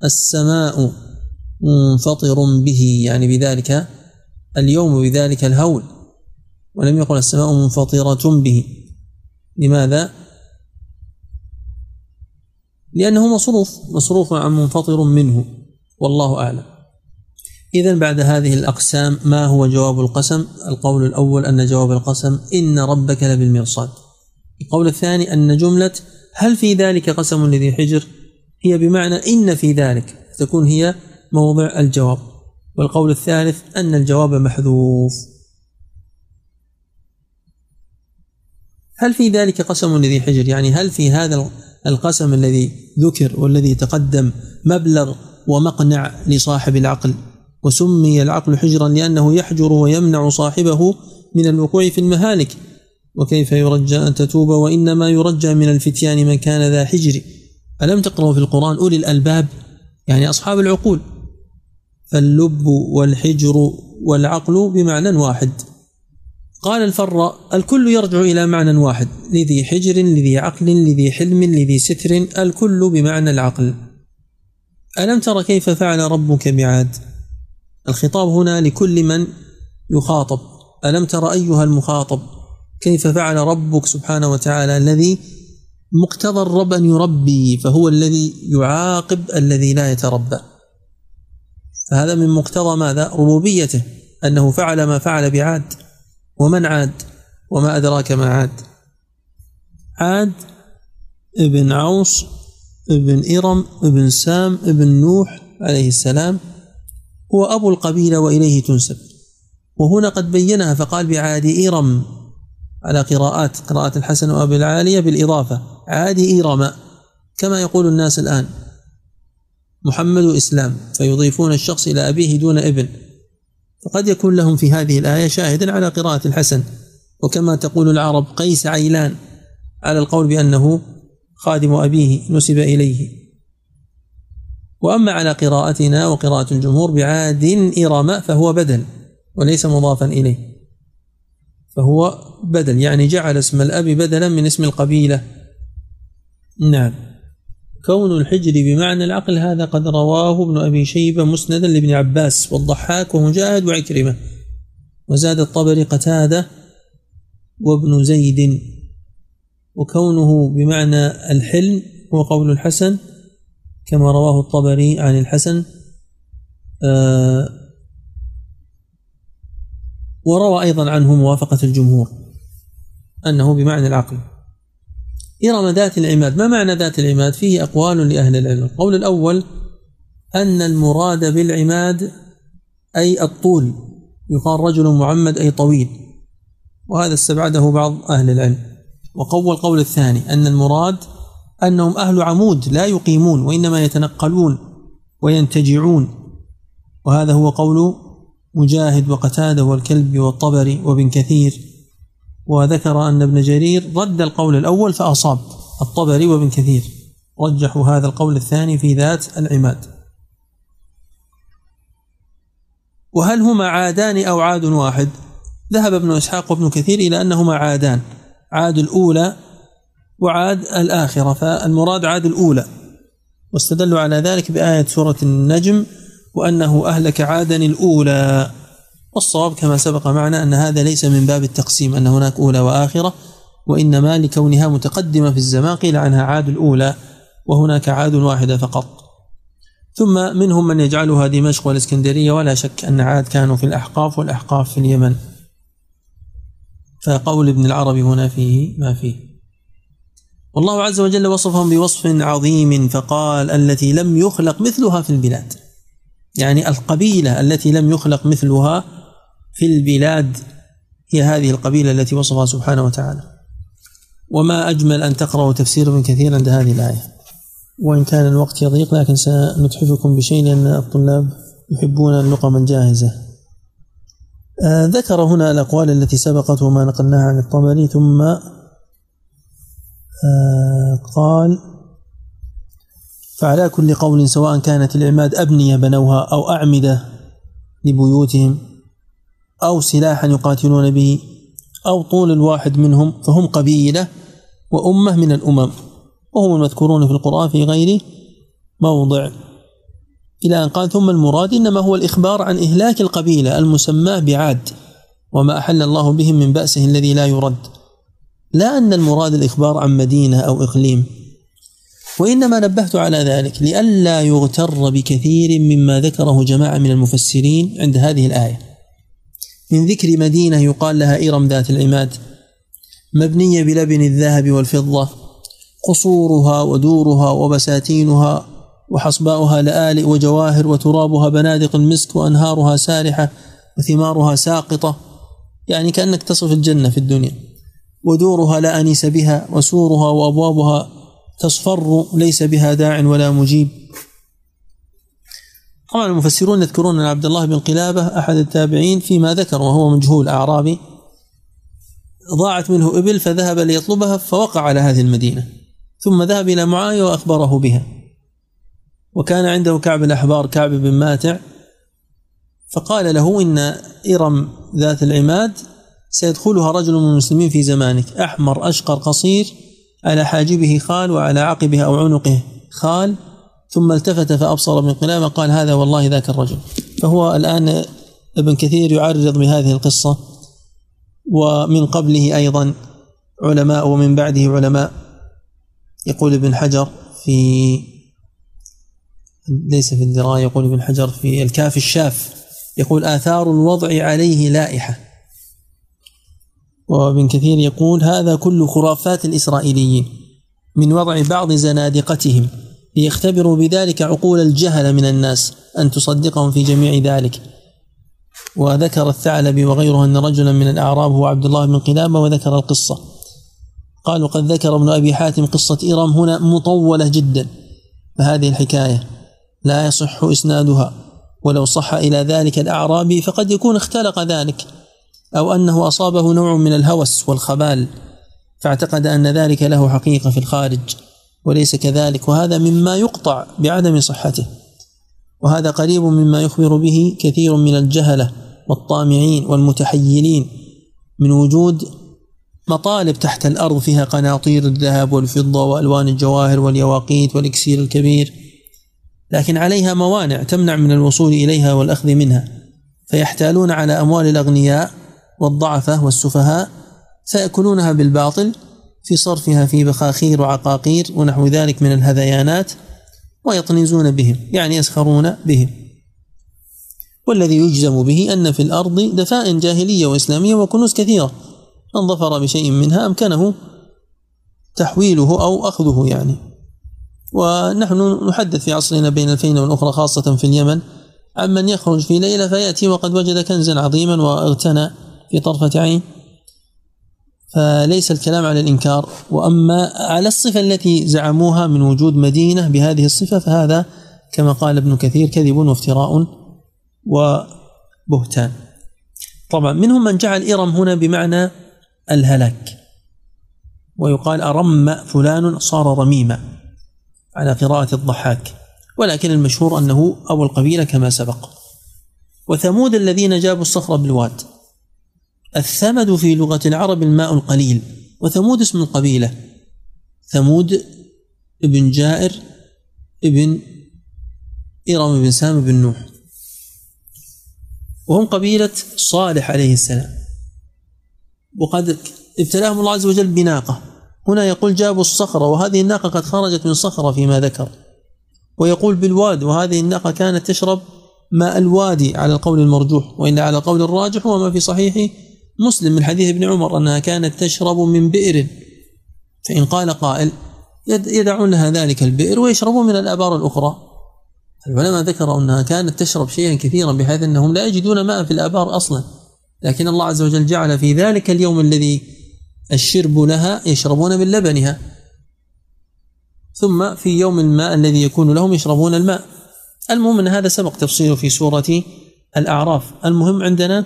السماء منفطر به يعني بذلك اليوم بذلك الهول. ولم يقل السماء منفطرة به. لماذا؟ لأنه مصروف مصروف عن منفطر منه والله أعلم. إذا بعد هذه الأقسام ما هو جواب القسم؟ القول الأول أن جواب القسم إن ربك لبالمرصاد. القول الثاني أن جملة هل في ذلك قسم لذي حجر؟ هي بمعنى إن في ذلك تكون هي موضع الجواب. والقول الثالث أن الجواب محذوف. هل في ذلك قسم لذي حجر؟ يعني هل في هذا القسم الذي ذكر والذي تقدم مبلغ ومقنع لصاحب العقل وسمي العقل حجرا لأنه يحجر ويمنع صاحبه من الوقوع في المهالك. وكيف يرجى أن تتوب وإنما يرجى من الفتيان من كان ذا حجر. ألم تقرأوا في القرآن أولي الألباب؟ يعني أصحاب العقول. فاللب والحجر والعقل بمعنى واحد. قال الفر الكل يرجع إلى معنى واحد لذي حجر لذي عقل لذي حلم لذي ستر الكل بمعنى العقل. ألم تر كيف فعل ربك بعاد؟ الخطاب هنا لكل من يخاطب. ألم تر أيها المخاطب؟ كيف فعل ربك سبحانه وتعالى الذي مقتضى الرب أن يربي فهو الذي يعاقب الذي لا يتربى. فهذا من مقتضى ماذا؟ ربوبيته أنه فعل ما فعل بعاد. ومن عاد؟ وما أدراك ما عاد؟ عاد ابن عوص ابن إرم ابن سام ابن نوح عليه السلام هو أبو القبيلة وإليه تنسب. وهنا قد بينها فقال بعاد إرم على قراءات قراءة الحسن وأبي العالية بالإضافة. عاد إرم كما يقول الناس الآن محمد إسلام فيضيفون الشخص إلى أبيه دون ابن. فقد يكون لهم في هذه الآية شاهدا على قراءة الحسن. وكما تقول العرب قيس عيلان على القول بأنه خادم أبيه نسب إليه. وأما على قراءتنا وقراءة الجمهور بعاد إرم فهو بدل وليس مضافا إليه. فهو بدل يعني جعل اسم الأب بدلا من اسم القبيلة. نعم. كون الحجر بمعنى العقل هذا قد رواه ابن أبي شيبة مسندا لابن عباس والضحاك ومجاهد وعكرمة. وزاد الطبري قتادة وابن زيد. وكونه بمعنى الحلم هو قول الحسن كما رواه الطبري عن الحسن. آه وروى أيضا عنه موافقة الجمهور أنه بمعنى العقل. إرم ذات العماد ما معنى ذات العماد؟ فيه أقوال لأهل العلم. القول الأول أن المراد بالعماد أي الطول يقال رجل معمد أي طويل وهذا استبعده بعض أهل العلم. وقوى القول الثاني أن المراد أنهم أهل عمود لا يقيمون وإنما يتنقلون وينتجعون. وهذا هو قول مجاهد وقتادة والكلب والطبري وابن كثير. وذكر أن ابن جرير رد القول الأول فأصاب الطبري وابن كثير. رجحوا هذا القول الثاني في ذات العماد. وهل هما عادان أو عاد واحد؟ ذهب ابن إسحاق وابن كثير إلى أنهما عادان عاد الأولى وعاد الآخرة فالمراد عاد الأولى. واستدلوا على ذلك بآية سورة النجم وأنه أهلك عادا الأولى. والصواب كما سبق معنا أن هذا ليس من باب التقسيم أن هناك أولى وآخرة وإنما لكونها متقدمة في الزمان قيل عنها عاد الأولى وهناك عاد واحدة فقط. ثم منهم من يجعلها دمشق والإسكندرية ولا شك أن عاد كانوا في الأحقاف والأحقاف في اليمن. فقول ابن العربي هنا فيه ما فيه. والله عز وجل وصفهم بوصف عظيم فقال التي لم يخلق مثلها في البلاد. يعني القبيلة التي لم يخلق مثلها في البلاد هي هذه القبيلة التي وصفها سبحانه وتعالى. وما أجمل أن تقرأوا تفسير ابن كثير عند هذه الآية. وإن كان الوقت يضيق لكن سنتحفكم بشيء لأن الطلاب يحبون اللقم الجاهزة. آه ذكر هنا الأقوال التي سبقت وما نقلناها عن الطبري ثم آه قال فعلى كل قول سواء كانت العماد أبنية بنوها أو أعمدة لبيوتهم أو سلاحا يقاتلون به أو طول الواحد منهم فهم قبيلة وأمة من الأمم وهم المذكورون في القرآن في غير موضع. إلى أن قال ثم المراد إنما هو الإخبار عن إهلاك القبيلة المسماة بعاد وما أحل الله بهم من بأسه الذي لا يرد. لا أن المراد الإخبار عن مدينة أو إقليم. وإنما نبهت على ذلك لئلا يغتر بكثير مما ذكره جماعة من المفسرين عند هذه الآية. من ذكر مدينة يقال لها إرم ذات العماد مبنية بلبن الذهب والفضة قصورها ودورها وبساتينها وحصباؤها لآلئ وجواهر وترابها بنادق المسك وأنهارها سارحة وثمارها ساقطة يعني كأنك تصف الجنة في الدنيا. ودورها لا أنيس بها وسورها وأبوابها تصفر ليس بها داع ولا مجيب. طبعا المفسرون يذكرون أن عبد الله بن قلابة أحد التابعين فيما ذكر وهو مجهول أعرابي ضاعت منه إبل فذهب ليطلبها فوقع على هذه المدينة ثم ذهب إلى معاوية وأخبره بها. وكان عنده كعب الأحبار كعب بن ماتع. فقال له إن إرم ذات العماد سيدخلها رجل من المسلمين في زمانك. أحمر أشقر قصير على حاجبه خال وعلى عقبه أو عنقه خال. ثم التفت فأبصر من قلامة قال هذا والله ذاك الرجل. فهو الآن ابن كثير يعرض بهذه القصة ومن قبله أيضا علماء ومن بعده علماء. يقول ابن حجر في ليس في الدراية يقول ابن حجر في الكاف الشاف. يقول آثار الوضع عليه لائحة. وابن كثير يقول هذا كل خرافات الإسرائيليين من وضع بعض زنادقتهم. ليختبروا بذلك عقول الجهل من الناس أن تصدقهم في جميع ذلك. وذكر الثعلبي وغيره أن رجلا من الأعراب هو عبد الله بن قلابة وذكر القصة. قالوا قد ذكر ابن أبي حاتم قصة إرم هنا مطولة جدا. فهذه الحكاية لا يصح إسنادها. ولو صح إلى ذلك الأعرابي فقد يكون اختلق ذلك. أو أنه أصابه نوع من الهوس والخبال فاعتقد أن ذلك له حقيقة في الخارج. وليس كذلك. وهذا مما يقطع بعدم صحته. وهذا قريب مما يخبر به كثير من الجهلة والطامعين والمتحيلين من وجود مطالب تحت الأرض فيها قناطير الذهب والفضة وألوان الجواهر واليواقيت والإكسير الكبير لكن عليها موانع تمنع من الوصول إليها والأخذ منها. فيحتالون على أموال الأغنياء والضعفة والسفهاء فيأكلونها بالباطل في صرفها في بخاخير وعقاقير ونحو ذلك من الهذيانات ويطنزون بهم يعني يسخرون بهم. والذي يجزم به أن في الأرض دفائن جاهلية وإسلامية وكنوز كثيرة. من ظفر بشيء منها أمكنه تحويله أو أخذه يعني. ونحن نحدث في عصرنا بين الفين والأخرى خاصة في اليمن عمن يخرج في ليلة فيأتي وقد وجد كنزا عظيما وأغتنى في طرفة عين. فليس الكلام على الإنكار. وأما على الصفة التي زعموها من وجود مدينة بهذه الصفة فهذا كما قال ابن كثير كذب وافتراء وبهتان. طبعا منهم من جعل إرم هنا بمعنى الهلاك ويقال أرم فلان صار رميما على قراءة الضحاك ولكن المشهور أنه أبو القبيلة كما سبق. وثمود الذين جابوا الصخر بالواد الثمد في لغة العرب الماء القليل وثمود اسم القبيلة. ثمود ابن جائر ابن إرم بن سام بن نوح. وهم قبيلة صالح عليه السلام. وقد ابتلاهم الله عز وجل بناقة. هنا يقول جابوا الصخرة وهذه الناقة قد خرجت من صخرة فيما ذكر. ويقول بالواد وهذه الناقة كانت تشرب ماء الوادي على القول المرجوح وإلا على القول الراجح وما في صحيح مسلم من حديث ابن عمر أنها كانت تشرب من بئر. فإن قال قائل يدعون لها ذلك البئر ويشربون من الآبار الأخرى. العلماء ذكروا أنها كانت تشرب شيئا كثيرا بحيث أنهم لا يجدون ماء في الآبار أصلا. لكن الله عز وجل جعل في ذلك اليوم الذي الشرب لها يشربون من لبنها. ثم في يوم الماء الذي يكون لهم يشربون الماء. المهم أن هذا سبق تفصيله في سورة الأعراف. المهم عندنا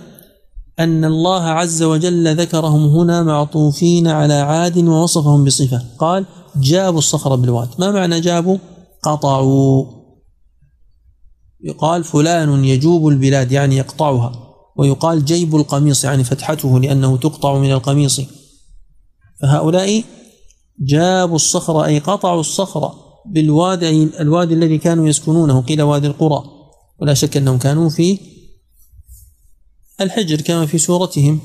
أن الله عز وجل ذكرهم هنا معطوفين على عاد ووصفهم بصفة. قال جابوا الصخر بالواد. ما معنى جابوا؟ قطعوا. يقال فلان يجوب البلاد يعني يقطعها. ويقال جيب القميص يعني فتحته لأنه تقطع من القميص. فهؤلاء جابوا الصخر أي قطعوا الصخر بالوادي الوادي الذي كانوا يسكنونه قيل وادي القرى. ولا شك أنهم كانوا في الحجر كما في سورتهم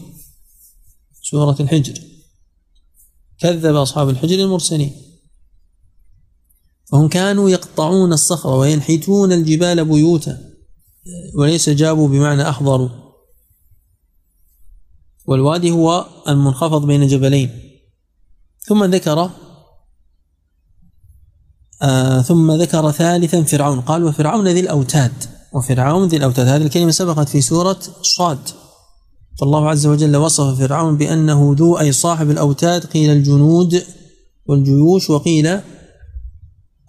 سورة الحجر. كذب أصحاب الحجر المرسلين. فهم كانوا يقطعون الصخر وينحتون الجبال بيوتا. وليس جابوا بمعنى أحضروا والوادي هو المنخفض بين جبلين. ثم ذكر آه ثم ذكر ثالثا فرعون. قال وفرعون ذي الأوتاد. وفرعون ذي الأوتاد. هذه الكلمة سبقت في سورة صاد. فالله عز وجل وصف فرعون بأنه ذو أي صاحب الأوتاد قيل الجنود والجيوش وقيل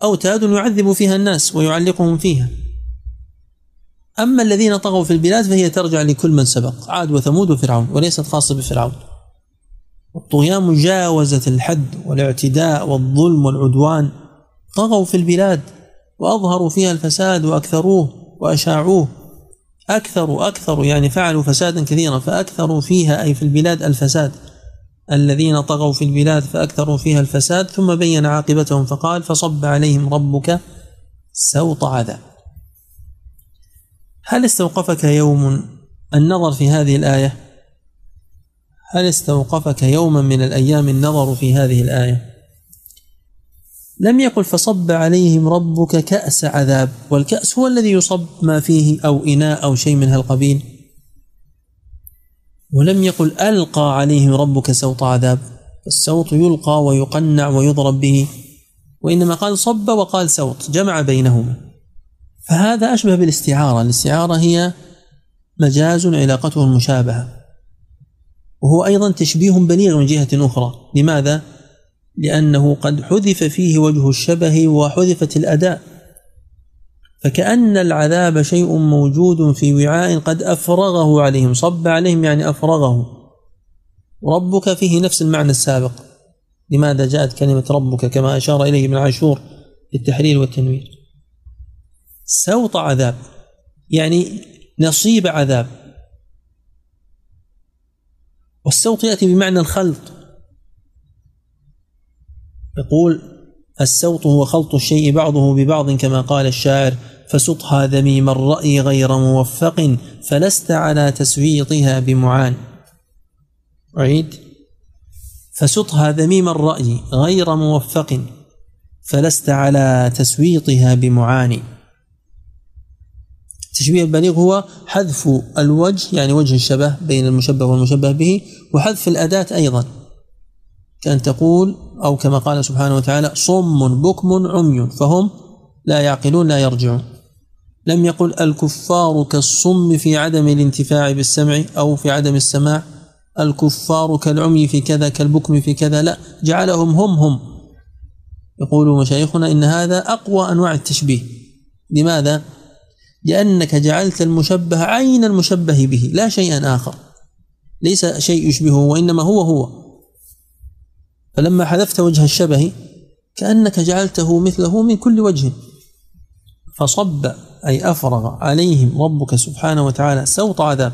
أوتاد يعذب فيها الناس ويعلقهم فيها. أما الذين طغوا في البلاد فهي ترجع لكل من سبق عاد وثمود وفرعون وليست خاصة بفرعون. الطغيان مجاوزة الحد والاعتداء والظلم والعدوان. طغوا في البلاد وأظهروا فيها الفساد وأكثروه. وأشاعوه. أكثروا أكثروا يعني فعلوا فسادا كثيرا فأكثروا فيها أي في البلاد الفساد. الذين طغوا في البلاد فأكثروا فيها الفساد ثم بين عاقبتهم فقال فصب عليهم ربك سوط عذاب. هل استوقفك يوم النظر في هذه الآية؟ هل استوقفك يوما من الأيام النظر في هذه الآية؟ لم يقل فصب عليهم ربك كأس عذاب والكأس هو الذي يصب ما فيه أو إناء أو شيء من هالقبيل. ولم يقل ألقى عليهم ربك سوط عذاب السوط يلقى ويقنع ويضرب به. وإنما قال صب وقال سوط جمع بينهما. فهذا أشبه بالاستعارة الاستعارة هي مجاز علاقته المشابهة. وهو أيضا تشبيه بليغ من جهة أخرى. لماذا؟ لأنه قد حذف فيه وجه الشبه وحذفت الأداء. فكأن العذاب شيء موجود في وعاء قد أفرغه عليهم صب عليهم يعني أفرغه. ربك فيه نفس المعنى السابق. لماذا جاءت كلمة ربك كما أشار إليه ابن عاشور في التحرير والتنوير؟ سوط عذاب يعني نصيب عذاب. والسوط يأتي بمعنى الخلط. يقول السوط هو خلط الشيء بعضه ببعض كما قال الشاعر فسطها ذميم الرأي غير موفق فلست على تسويطها بمعان. أعيد. فسطها ذميم الرأي غير موفق فلست على تسويطها بمعاني التشبيه البليغ هو حذف الوجه يعني وجه الشبه بين المشبه والمشبه به وحذف الأداة أيضا. كأن تقول أو كما قال سبحانه وتعالى صم بكم عمي فهم لا يعقلون لا يرجعون. لم يقل الكفار كالصم في عدم الانتفاع بالسمع أو في عدم السماع الكفار كالعمي في كذا كالبكم في كذا لا جعلهم هم هم. يقول مشايخنا إن هذا أقوى أنواع التشبيه. لماذا؟ لأنك جعلت المشبه عين المشبه به لا شيئا آخر. ليس شيء يشبهه وإنما هو هو. فلما حذفت وجه الشبه كأنك جعلته مثله من كل وجه فصب أي أفرغ عليهم ربك سبحانه وتعالى سوط عذاب.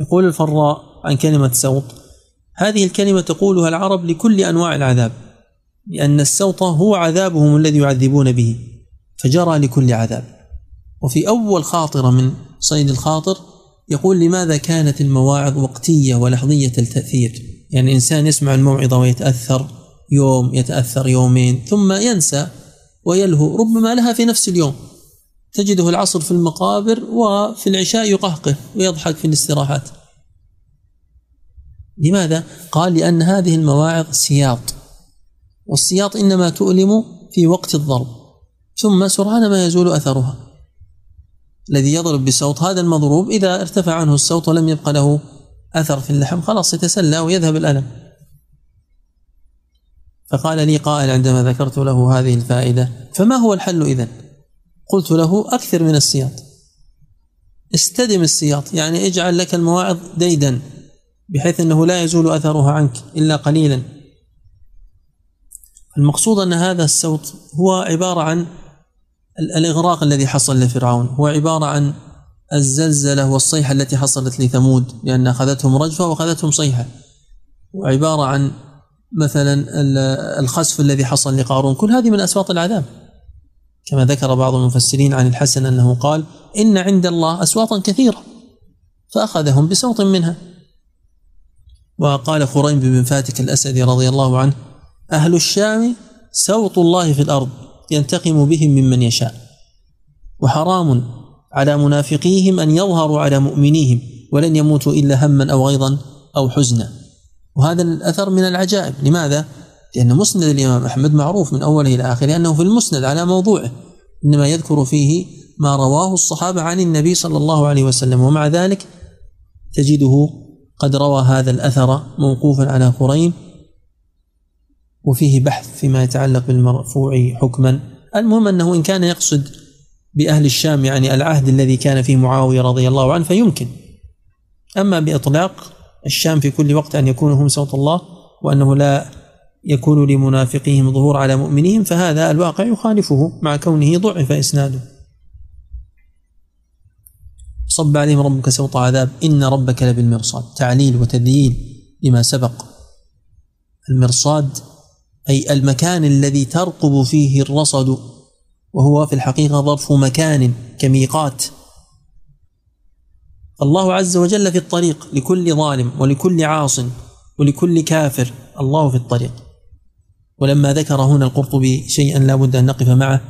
يقول الفراء عن كلمة سوط هذه الكلمة تقولها العرب لكل أنواع العذاب لأن السوط هو عذابهم الذي يعذبون به فجرى لكل عذاب. وفي أول خاطرة من صيد الخاطر يقول لماذا كانت المواعظ وقتية ولحظية التأثير؟ يعني إنسان يسمع الموعظة ويتأثر يوم يتأثر يومين ثم ينسى ويلهو. ربما لها في نفس اليوم. تجده العصر في المقابر وفي العشاء يقهقه ويضحك في الاستراحات. لماذا؟ قال لأن هذه المواعظ سياط. والسياط إنما تؤلم في وقت الضرب. ثم سرعان ما يزول أثرها. الذي يضرب بصوت هذا المضروب إذا ارتفع عنه الصوت ولم يبق له أثر في اللحم خلاص يتسلى ويذهب الألم. فقال لي قائل عندما ذكرت له هذه الفائدة فما هو الحل إذن؟ قلت له أكثر من السياط. استدم السياط يعني اجعل لك المواعظ ديدا بحيث أنه لا يزول أثرها عنك إلا قليلا. المقصود أن هذا السوط هو عبارة عن الإغراق الذي حصل لفرعون هو عبارة عن الزلزلة والصيحة التي حصلت لثمود لأن أخذتهم رجفة وأخذتهم صيحة. وعبارة عن مثلا الخسف الذي حصل لقارون كل هذه من أسواط العذاب. كما ذكر بعض المفسرين عن الحسن أنه قال إن عند الله أسواطا كثيرة. فأخذهم بسوط منها. وقال خريم بن فاتك الأسدي رضي الله عنه أهل الشام سوط الله في الأرض ينتقم بهم ممن يشاء. وحرام على منافقيهم أن يظهروا على مؤمنيهم ولن يموتوا إلا هما أو غيظا أو حزنا. وهذا الأثر من العجائب. لماذا؟ لأن مسند الإمام أحمد معروف من أوله إلى آخره أنه في المسند على موضوعه إنما يذكر فيه ما رواه الصحابة عن النبي صلى الله عليه وسلم. ومع ذلك تجده قد روى هذا الأثر موقوفا على خريم وفيه بحث فيما يتعلق بالمرفوع حكما. المهم أنه إن كان يقصد بأهل الشام يعني العهد الذي كان فيه معاوية رضي الله عنه فيمكن. أما بإطلاق الشام في كل وقت أن يكونوا هم صوت الله وأنه لا يكون لمنافقيهم ظهور على مؤمنيهم فهذا الواقع يخالفه مع كونه ضعف إسناده. صب عليهم ربك سوط عذاب إن ربك لبالمرصاد. تعليل وتذييل لما سبق. المرصاد أي المكان الذي ترقب فيه الرصد وهو في الحقيقة ظرف مكان كميقات. الله عز وجل في الطريق لكل ظالم ولكل عاص ولكل كافر الله في الطريق. ولما ذكر هنا القرطبي شيئا لا بد أن نقف معه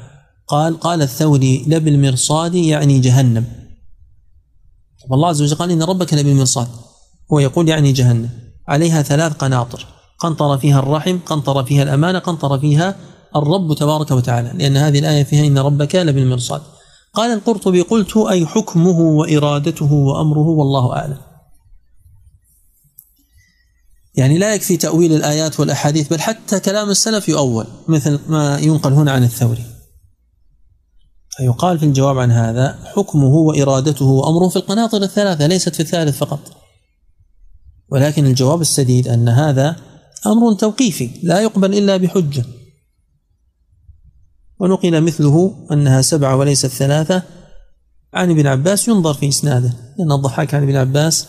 قال قال الثوري لبالمرصاد يعني جهنم. والله عز وجل قال إن ربك لبالمرصاد هو يقول يعني جهنم. عليها ثلاث قناطر قنطر فيها الرحم قنطر فيها الأمانة قنطر فيها الرب تبارك وتعالى لأن هذه الآية فيها إن ربك لبالمرصاد. قال القرطبي قلت أي حكمه وإرادته وأمره والله أعلم. يعني لا يكفي تأويل الآيات والأحاديث بل حتى كلام السلف يؤول مثل ما ينقل هنا عن الثوري. فيقال في الجواب عن هذا حكمه وإرادته وأمره في القناطر الثلاثة ليست في الثالث فقط. ولكن الجواب السديد أن هذا أمر توقيفي لا يقبل إلا بحجة. ونقل مثله أنها سبعة وليست ثلاثة عن ابن عباس ينظر في إسناده لأن الضحاك عن ابن عباس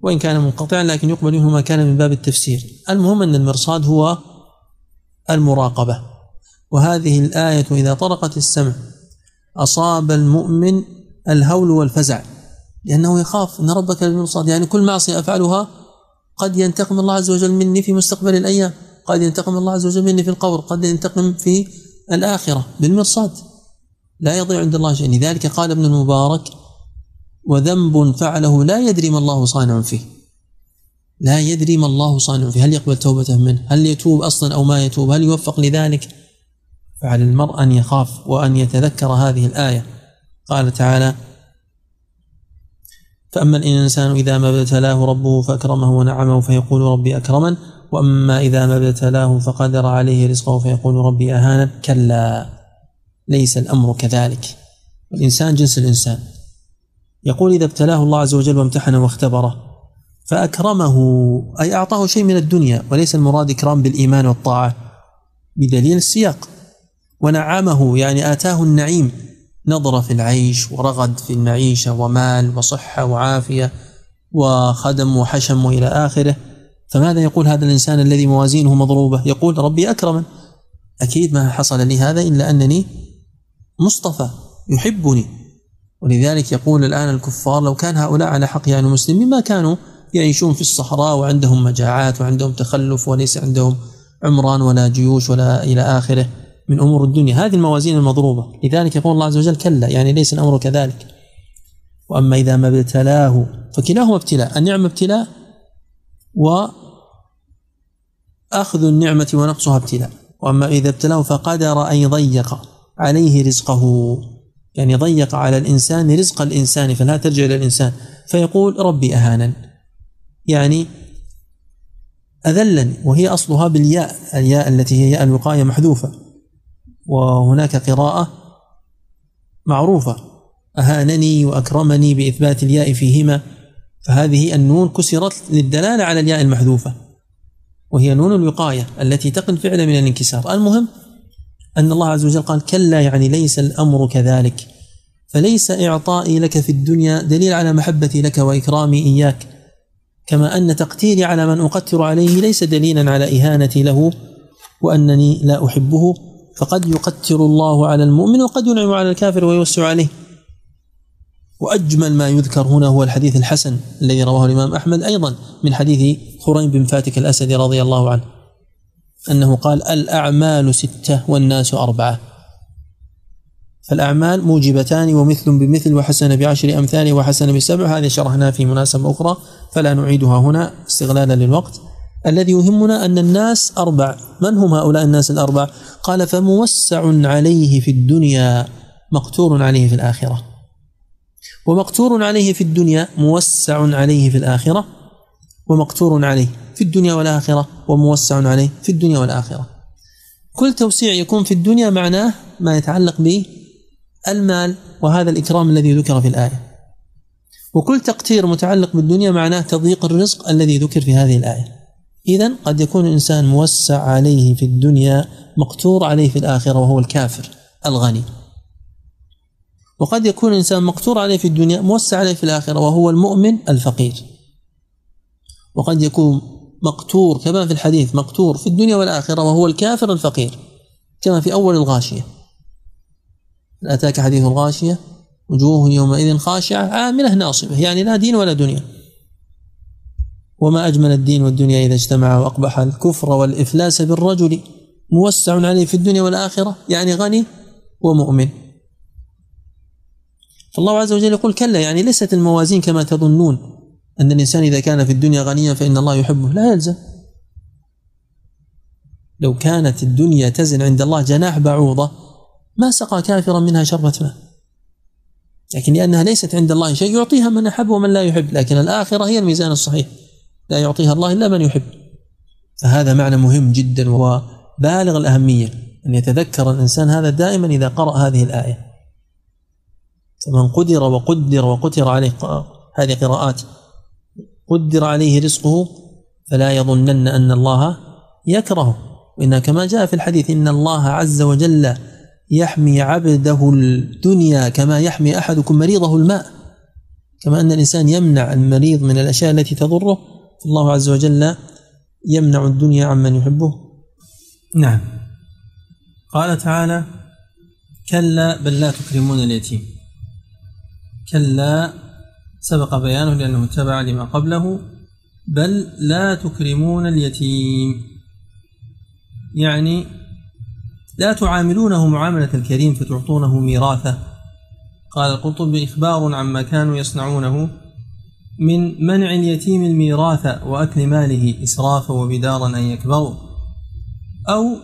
وإن كان منقطعا لكن يقبل منه ما كان من باب التفسير. المهم أن المرصاد هو المراقبة. وهذه الآية إذا طرقت السمع أصاب المؤمن الهول والفزع لأنه يخاف أن ربك بالمرصاد. يعني كل معصية أفعلها قد ينتقم الله عز وجل مني في مستقبل الأيام. قد ينتقم الله عز وجل مني في القبر قد ينتقم في الآخرة بالمرصاد. لا يضيع عند الله شيء. لذلك قال ابن المبارك وذنب فعله لا يدري ما الله صانع فيه. لا يدري ما الله صانع فيه. هل يقبل توبته منه؟ هل يتوب أصلا أو ما يتوب؟ هل يوفق لذلك؟ فعلى المرء أن يخاف وأن يتذكر هذه الآية. قال تعالى فأما الإنسان إذا ما ابتلاه ربه فأكرمه ونعمه فيقول ربي أكرمن وأما إذا ما ابتلاه فقدر عليه رزقه فيقول ربي أهانا. كلا ليس الأمر كذلك. الإنسان جنس الإنسان. يقول إذا ابتلاه الله عز وجل وامتحنه واختبره فأكرمه أي أعطاه شيء من الدنيا وليس المراد إكرام بالإيمان والطاعة بدليل السياق. ونعمه يعني آتاه النعيم. نظر في العيش ورغد في المعيشة ومال وصحة وعافية وخدم وحشم وإلى آخره. فماذا يقول هذا الإنسان الذي موازينه مضروبة؟ يقول ربي أكرمن. أكيد ما حصل لي هذا إلا أنني مصطفى يحبني. ولذلك يقول الآن الكفار لو كان هؤلاء على حق يعني المسلمين ما كانوا يعيشون في الصحراء وعندهم مجاعات وعندهم تخلف وليس عندهم عمران ولا جيوش ولا إلى آخره. من أمور الدنيا. هذه الموازين المضروبة. لذلك يقول الله عز وجل كلا يعني ليس الأمر كذلك. وأما إذا ما ابتلاه فكلاهما ابتلاء. النعمة ابتلاء وأخذ النعمة ونقصها ابتلاء. وأما إذا ابتلاه فقدر أن ضيق عليه رزقه. يعني ضيق على الإنسان رزق الإنسان فلا ترجع إلى الإنسان. فيقول ربي أهانا يعني أذلني وهي أصلها بالياء الياء التي هي ياء الوقاية محذوفة. وهناك قراءة معروفة. أهانني وأكرمني بإثبات الياء فيهما. فهذه النون كسرت للدلالة على الياء المحذوفة وهي نون الوقاية التي تقل فعلا من الانكسار. المهم أن الله عز وجل قال كلا يعني ليس الأمر كذلك. فليس إعطائي لك في الدنيا دليل على محبتي لك وإكرامي إياك. كما أن تقتيري على من أقتر عليه ليس دليلا على إهانتي له وأنني لا أحبه. فقد يقتر الله على المؤمن وقد ينعم على الكافر ويوسع عليه. وأجمل ما يذكر هنا هو الحديث الحسن الذي رواه الإمام أحمد أيضا من حديث خريم بن فاتك الأسدي رضي الله عنه أنه قال الأعمال ستة والناس أربعة فالأعمال موجبتان ومثل بمثل وحسن بعشر أمثاله وحسن بسبع. هذه شرحناها في مناسبة أخرى فلا نعيدها هنا استغلالا للوقت. الذي يهمنا أن الناس أربع. من هم هؤلاء الناس الأربع؟ قال فموسع عليه في الدنيا مقتور عليه في الآخرة. ومقتور عليه في الدنيا موسع عليه في الآخرة. ومقتور عليه في الدنيا والآخرة. وموسع عليه في الدنيا والآخرة. كل توسيع يكون في الدنيا معناه ما يتعلق بالمال وهذا الإكرام الذي ذكر في الآية. وكل تقتير متعلق بالدنيا معناه تضييق الرزق الذي ذكر في هذه الآية. إذا قد يكون الإنسان موسع عليه في الدنيا مقتور عليه في الآخرة وهو الكافر الغني. وقد يكون الإنسان مقتور عليه في الدنيا موسع عليه في الآخرة وهو المؤمن الفقير. وقد يكون مقتور كما في الحديث مقتور في الدنيا والآخرة وهو الكافر الفقير كما في أول الغاشية. أتاك حديث الغاشية وجوه يومئذ خاشعة عاملة ناصبة يعني لا دين ولا دنيا. وما أجمل الدين والدنيا إذا اجتمع وأقبح الكفر والإفلاس بالرجل موسع عليه في الدنيا والآخرة يعني غني ومؤمن. فالله عز وجل يقول كلا يعني ليست الموازين كما تظنون أن الإنسان إذا كان في الدنيا غنيا فإن الله يحبه. لا يلزم. لو كانت الدنيا تزن عند الله جناح بعوضة ما سقى كافرا منها شربة ماء. لكن لأنها ليست عند الله شيء يعطيها من أحب ومن لا يحب. لكن الآخرة هي الميزان الصحيح. لا يعطيها الله إلا من يحب. فهذا معنى مهم جدا وبالغ الأهمية أن يتذكر الإنسان هذا دائما إذا قرأ هذه الآية. فمن قدر وقدر وقتر عليه هذه قراءات قدر عليه رزقه فلا يظنن أن الله يكرهه. وإن كما جاء في الحديث إن الله عز وجل يحمي عبده الدنيا كما يحمي أحدكم مريضه الماء. كما أن الإنسان يمنع المريض من الأشياء التي تضره الله عز وجل يمنع الدنيا عمن يحبه. نعم. قال تعالى كلا بل لا تكرمون اليتيم. كلا سبق بيانه لأنه تبع لما قبله بل لا تكرمون اليتيم. يعني لا تعاملونه معاملة الكريم فتعطونه ميراثه. قال القرطبي إخبار عما كانوا يصنعونه. من منع اليتيم الميراث وأكل ماله إسرافا وبدارا أن يكبروا أو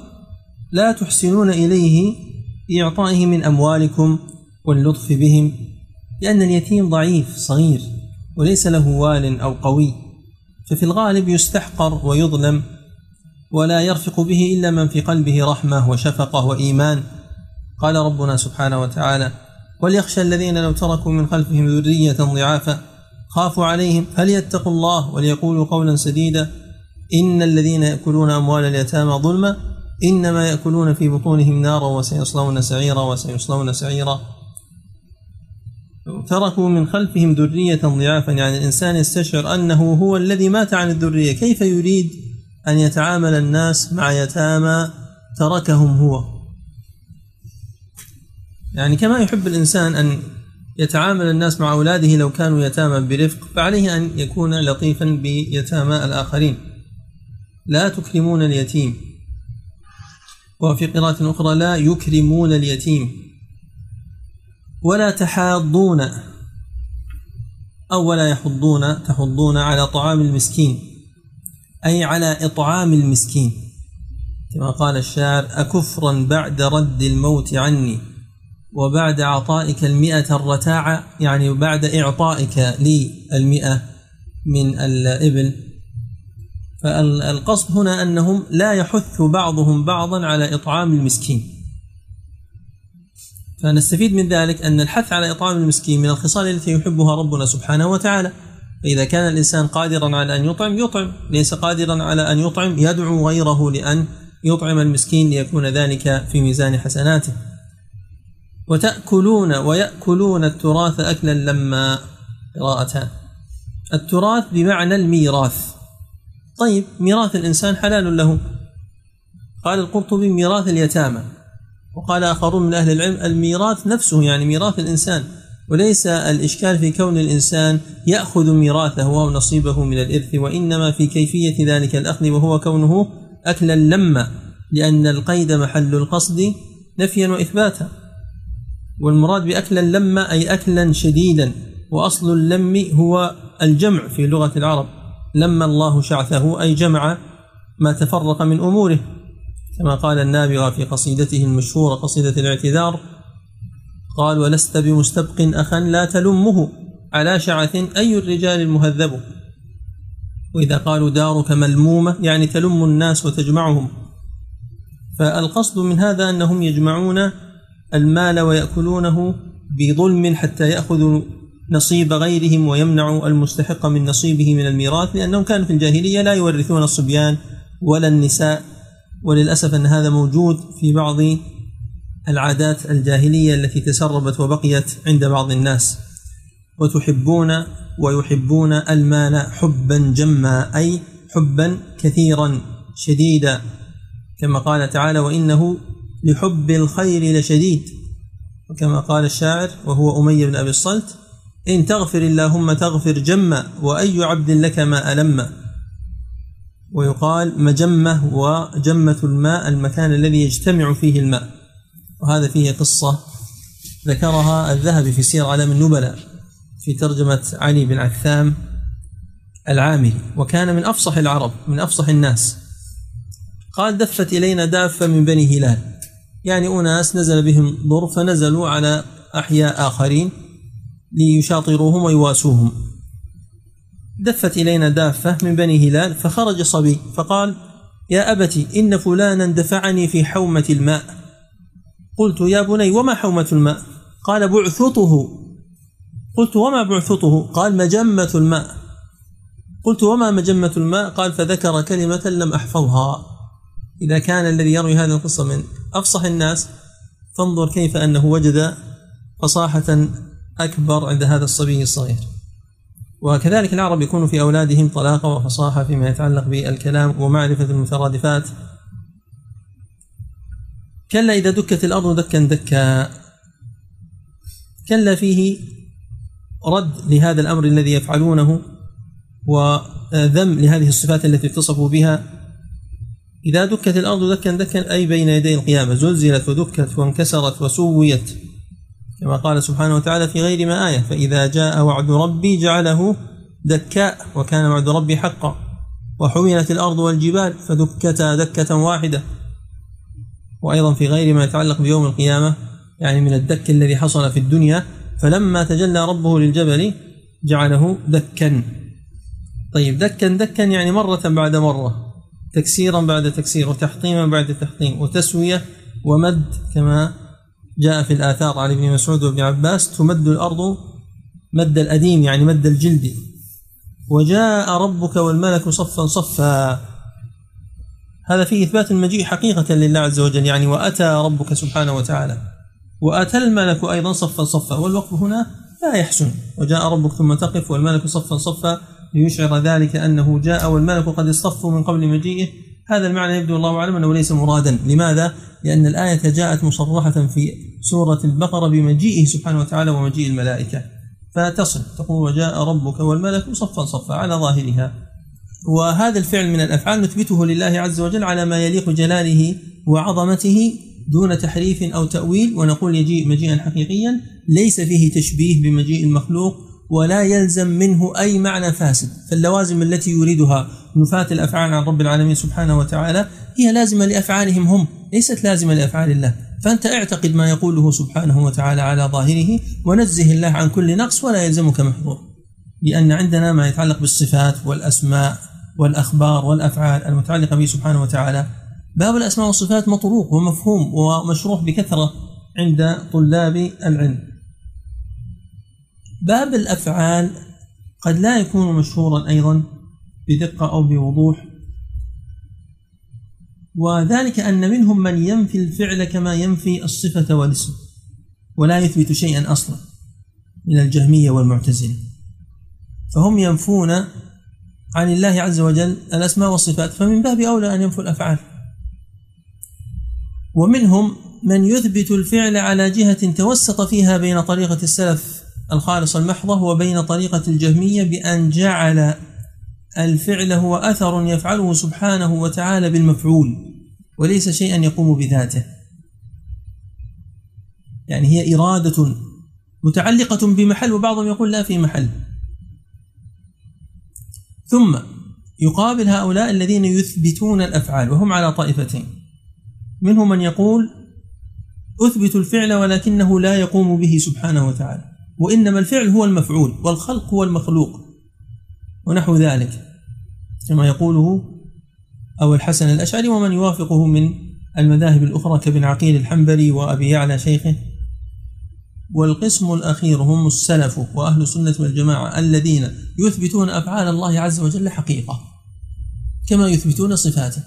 لا تحسنون إليه بإعطائه من أموالكم واللطف بهم لأن اليتيم ضعيف صغير وليس له وال أو قوي ففي الغالب يستحقر ويظلم ولا يرفق به إلا من في قلبه رحمة وشفقة وإيمان. قال ربنا سبحانه وتعالى وليخشى الذين لو تركوا من خلفهم ذرية ضعافا خافوا عليهم فليتقوا الله وليقولوا قولا سديدا. إن الذين يأكلون أموال اليتامى ظلما إنما يأكلون في بطونهم نارا وسيصلون سعيرا وسيصلون سعيرا. تركوا من خلفهم ذرية ضعافا يعني الإنسان يستشعر أنه هو الذي مات عن الذرية. كيف يريد أن يتعامل الناس مع يتامى تركهم هو؟ يعني كما يحب الإنسان أن يتعامل الناس مع أولاده لو كانوا يتامى برفق فعليه أن يكون لطيفا بيتامى الآخرين. لا تكرمون اليتيم. وفي قراءة أخرى لا يكرمون اليتيم. ولا تحاضون أو ولا يحضون تحضون على طعام المسكين أي على إطعام المسكين. كما قال الشاعر أكفرا بعد رد الموت عني. وبعد عطائك المئة الرتاعة يعني بعد إعطائك لي المئة من الإبل. فالقصد هنا أنهم لا يحث بعضهم بعضا على إطعام المسكين. فنستفيد من ذلك أن الحث على إطعام المسكين من الخصال التي يحبها ربنا سبحانه وتعالى. فإذا كان الإنسان قادرا على أن يطعم يطعم. ليس قادرا على أن يطعم يدعو غيره لأن يطعم المسكين ليكون ذلك في ميزان حسناته. وتأكلون ويأكلون التراث أكلا لما قراءتان التراث بمعنى الميراث. طيب ميراث الإنسان حلال له؟ قال القرطبي ميراث اليتامى. وقال آخرون من أهل العلم الميراث نفسه يعني ميراث الإنسان. وليس الإشكال في كون الإنسان يأخذ ميراثه أو نصيبه من الإرث وإنما في كيفية ذلك الأخذ وهو كونه أكلا لما لأن القيد محل القصد نفيا وإثباتا. والمراد بأكلا لما أي أكلا شديدا. وأصل اللم هو الجمع في لغة العرب. لما الله شعثه أي جمع ما تفرق من أموره. كما قال النابغة في قصيدته المشهورة قصيدة الاعتذار قال ولست بمستبق أخا لا تلمه. على شعث أي الرجال المهذب؟ وإذا قالوا دارك ملمومة يعني تلم الناس وتجمعهم. فالقصد من هذا أنهم يجمعون المال ويأكلونه بظلم حتى يأخذوا نصيب غيرهم ويمنع المستحق من نصيبه من الميراث لأنهم كانوا في الجاهلية لا يورثون الصبيان ولا النساء. وللأسف أن هذا موجود في بعض العادات الجاهلية التي تسربت وبقيت عند بعض الناس. وتحبون ويحبون المال حبا جما أي حبا كثيرا شديدا. كما قال تعالى وإنه لحب الخير لشديد. وكما قال الشاعر وهو أمية بن أبي الصلت إن تغفر اللهم تغفر جما وأي عبد لك ما ألم. ويقال مجمة وجمة الماء المكان الذي يجتمع فيه الماء. وهذا فيه قصة ذكرها الذهبي في سير علم النبلاء في ترجمة علي بن عثام العامري. وكان من أفصح العرب من أفصح الناس. قال دفت إلينا دافة من بني هلال. يعني أناس نزل بهم ضر فنزلوا على أحياء آخرين ليشاطروهم ويواسوهم. دفت إلينا دافة من بني هلال فخرج صبي فقال يا أبت إن فلانا دفعني في حومة الماء. قلت يا بني وما حومة الماء؟ قال بعثته قلت وما بعثته قال مجمة الماء. قلت وما مجمة الماء؟ قال فذكر كلمة لم أحفظها. إذا كان الذي يروي هذه القصة من أفصح الناس فانظر كيف أنه وجد فصاحة أكبر عند هذا الصبي الصغير. وكذلك العرب يكون في أولادهم طلاقة وفصاحة فيما يتعلق بالكلام ومعرفة المترادفات. كلا إذا دكت الأرض دكا دكا كلا فيه رد لهذا الأمر الذي يفعلونه وذم لهذه الصفات التي اتصفوا بها. إذا دكت الأرض دكا دكا أي بين يدي القيامة. زلزلت ودكت وانكسرت وسويت. كما قال سبحانه وتعالى في غير ما آية فإذا جاء وعد ربي جعله دكاء وكان وعد ربي حقا. وحملت الأرض والجبال فدكتا دكة واحدة. وأيضا في غير ما يتعلق بيوم القيامة يعني من الدك الذي حصل في الدنيا فلما تجلى ربه للجبل جعله دكا. طيب دكا دكا يعني مرة بعد مرة. تكسيرا بعد تكسير وتحطيما بعد تحطيم وتسوية ومد كما جاء في الآثار عن ابن مسعود وابن عباس تمد الأرض مد الأديم يعني مد الجلد. وجاء ربك والملك صفا صفا. هذا فيه إثبات المجيء حقيقة لله عز وجل يعني وأتى ربك سبحانه وتعالى. وأتى الملك أيضا صفا صفا. والوقف هنا لا يحسن. وجاء ربك ثم تقف والملك صفا صفا. ليشعر ذلك أنه جاء والملك قد اصطفوا من قبل مجيئه. هذا المعنى يبدو الله أعلم أنه ليس مرادا. لماذا؟ لأن الآية جاءت مصرحة في سورة البقرة بمجيئه سبحانه وتعالى ومجيء الملائكة. فتصل تقول وجاء ربك والملك صفا صفا على ظاهرها. وهذا الفعل من الأفعال نثبته لله عز وجل على ما يليق جلاله وعظمته دون تحريف أو تأويل. ونقول يجيء مجيئا حقيقيا ليس فيه تشبيه بمجيء المخلوق ولا يلزم منه أي معنى فاسد فاللوازم التي يريدها نفاة الأفعال عن رب العالمين سبحانه وتعالى هي لازمة لأفعالهم هم ليست لازمة لأفعال الله. فأنت اعتقد ما يقوله سبحانه وتعالى على ظاهره ونزه الله عن كل نقص ولا يلزمك محظور لأن عندنا ما يتعلق بالصفات والأسماء والأخبار والأفعال المتعلقة به سبحانه وتعالى. باب الأسماء والصفات مطروق ومفهوم ومشروح بكثرة عند طلاب العلم. باب الأفعال قد لا يكون مشهورا أيضا بدقة أو بوضوح وذلك أن منهم من ينفي الفعل كما ينفي الصفة والاسم ولا يثبت شيئا أصلا من الجهمية والمعتزلة فهم ينفون عن الله عز وجل الأسماء والصفات فمن باب أولى أن ينفوا الأفعال. ومنهم من يثبت الفعل على جهة توسط فيها بين طريقة السلف الخالص المحضة وبين طريقة الجهمية بأن جعل الفعل هو أثر يفعله سبحانه وتعالى بالمفعول وليس شيئا يقوم بذاته. يعني هي إرادة متعلقة بمحل وبعضهم يقول لا في محل. ثم يقابل هؤلاء الذين يثبتون الأفعال وهم على طائفتين. منهم من يقول أثبت الفعل ولكنه لا يقوم به سبحانه وتعالى. وإنما الفعل هو المفعول والخلق هو المخلوق ونحو ذلك كما يقوله أو الحسن الأشعري ومن يوافقه من المذاهب الأخرى كابن عقيل الحنبلي وأبي يعلى شيخه والقسم الأخير هم السلف وأهل السنة والجماعة الذين يثبتون أفعال الله عز وجل حقيقة كما يثبتون صفاته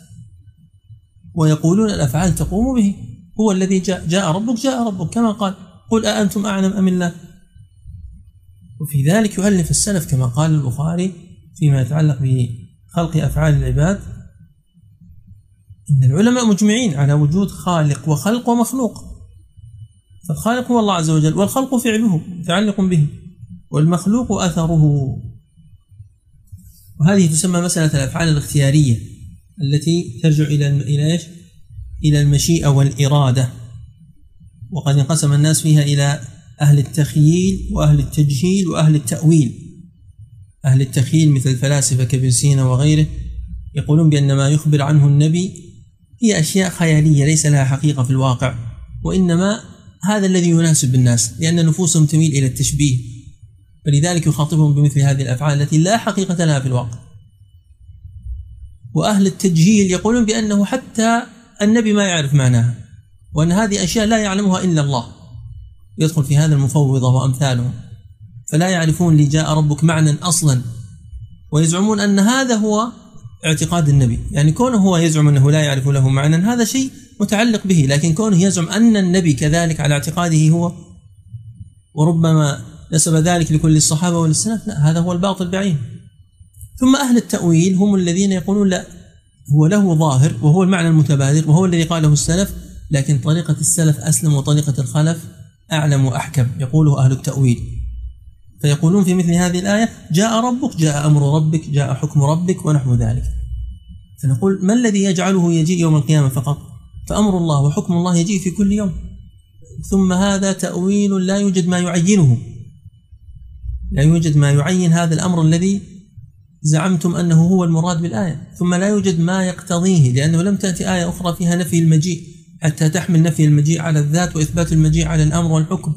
ويقولون الأفعال تقوم به هو الذي جاء جاء ربك جاء ربك كما قال قل أأنتم أعلم أم الله؟ وفي ذلك يؤلف السلف كما قال البخاري فيما يتعلق بخلق أفعال العباد. إن العلماء مجمعين على وجود خالق وخلق ومخلوق. فالخالق هو الله عز وجل والخلق فعله متعلق به والمخلوق أثره. وهذه تسمى مسألة الأفعال الاختيارية التي ترجع إلى إلى إيش؟ إلى المشيئة والإرادة. وقد انقسم الناس فيها إلى أهل التخييل وأهل التجهيل وأهل التأويل. أهل التخييل مثل الفلاسفة كابن سينا وغيره يقولون بأن ما يخبر عنه النبي هي أشياء خيالية ليس لها حقيقة في الواقع وإنما هذا الذي يناسب الناس لأن نفوسهم تميل إلى التشبيه فلذلك يخاطبهم بمثل هذه الأفعال التي لا حقيقة لها في الواقع. وأهل التجهيل يقولون بأنه حتى النبي ما يعرف معناها وأن هذه أشياء لا يعلمها إلا الله. يدخل في هذا المفوضة وأمثالهم فلا يعرفون لي جاء ربك معنى أصلا. ويزعمون أن هذا هو اعتقاد النبي. يعني كونه هو يزعم أنه لا يعرف له معنى هذا شيء متعلق به. لكن كونه يزعم أن النبي كذلك على اعتقاده هو وربما نسب ذلك لكل الصحابة وللسلف لا هذا هو الباطل بعينه. ثم أهل التأويل هم الذين يقولون لا هو له ظاهر وهو المعنى المتبادر وهو الذي قاله السلف لكن طريقة السلف أسلم وطريقة الخلف أعلم وأحكم يقوله أهل التأويل. فيقولون في مثل هذه الآية جاء ربك جاء أمر ربك جاء حكم ربك ونحو ذلك. فنقول ما الذي يجعله يجيء يوم القيامة فقط؟ فأمر الله وحكم الله يجيء في كل يوم. ثم هذا تأويل لا يوجد ما يعينه. لا يوجد ما يعين هذا الأمر الذي زعمتم أنه هو المراد بالآية. ثم لا يوجد ما يقتضيه لأنه لم تأتي آية أخرى فيها نفي المجيء. حتى تحمل نفي المجيء على الذات وإثبات المجيء على الأمر والحكم.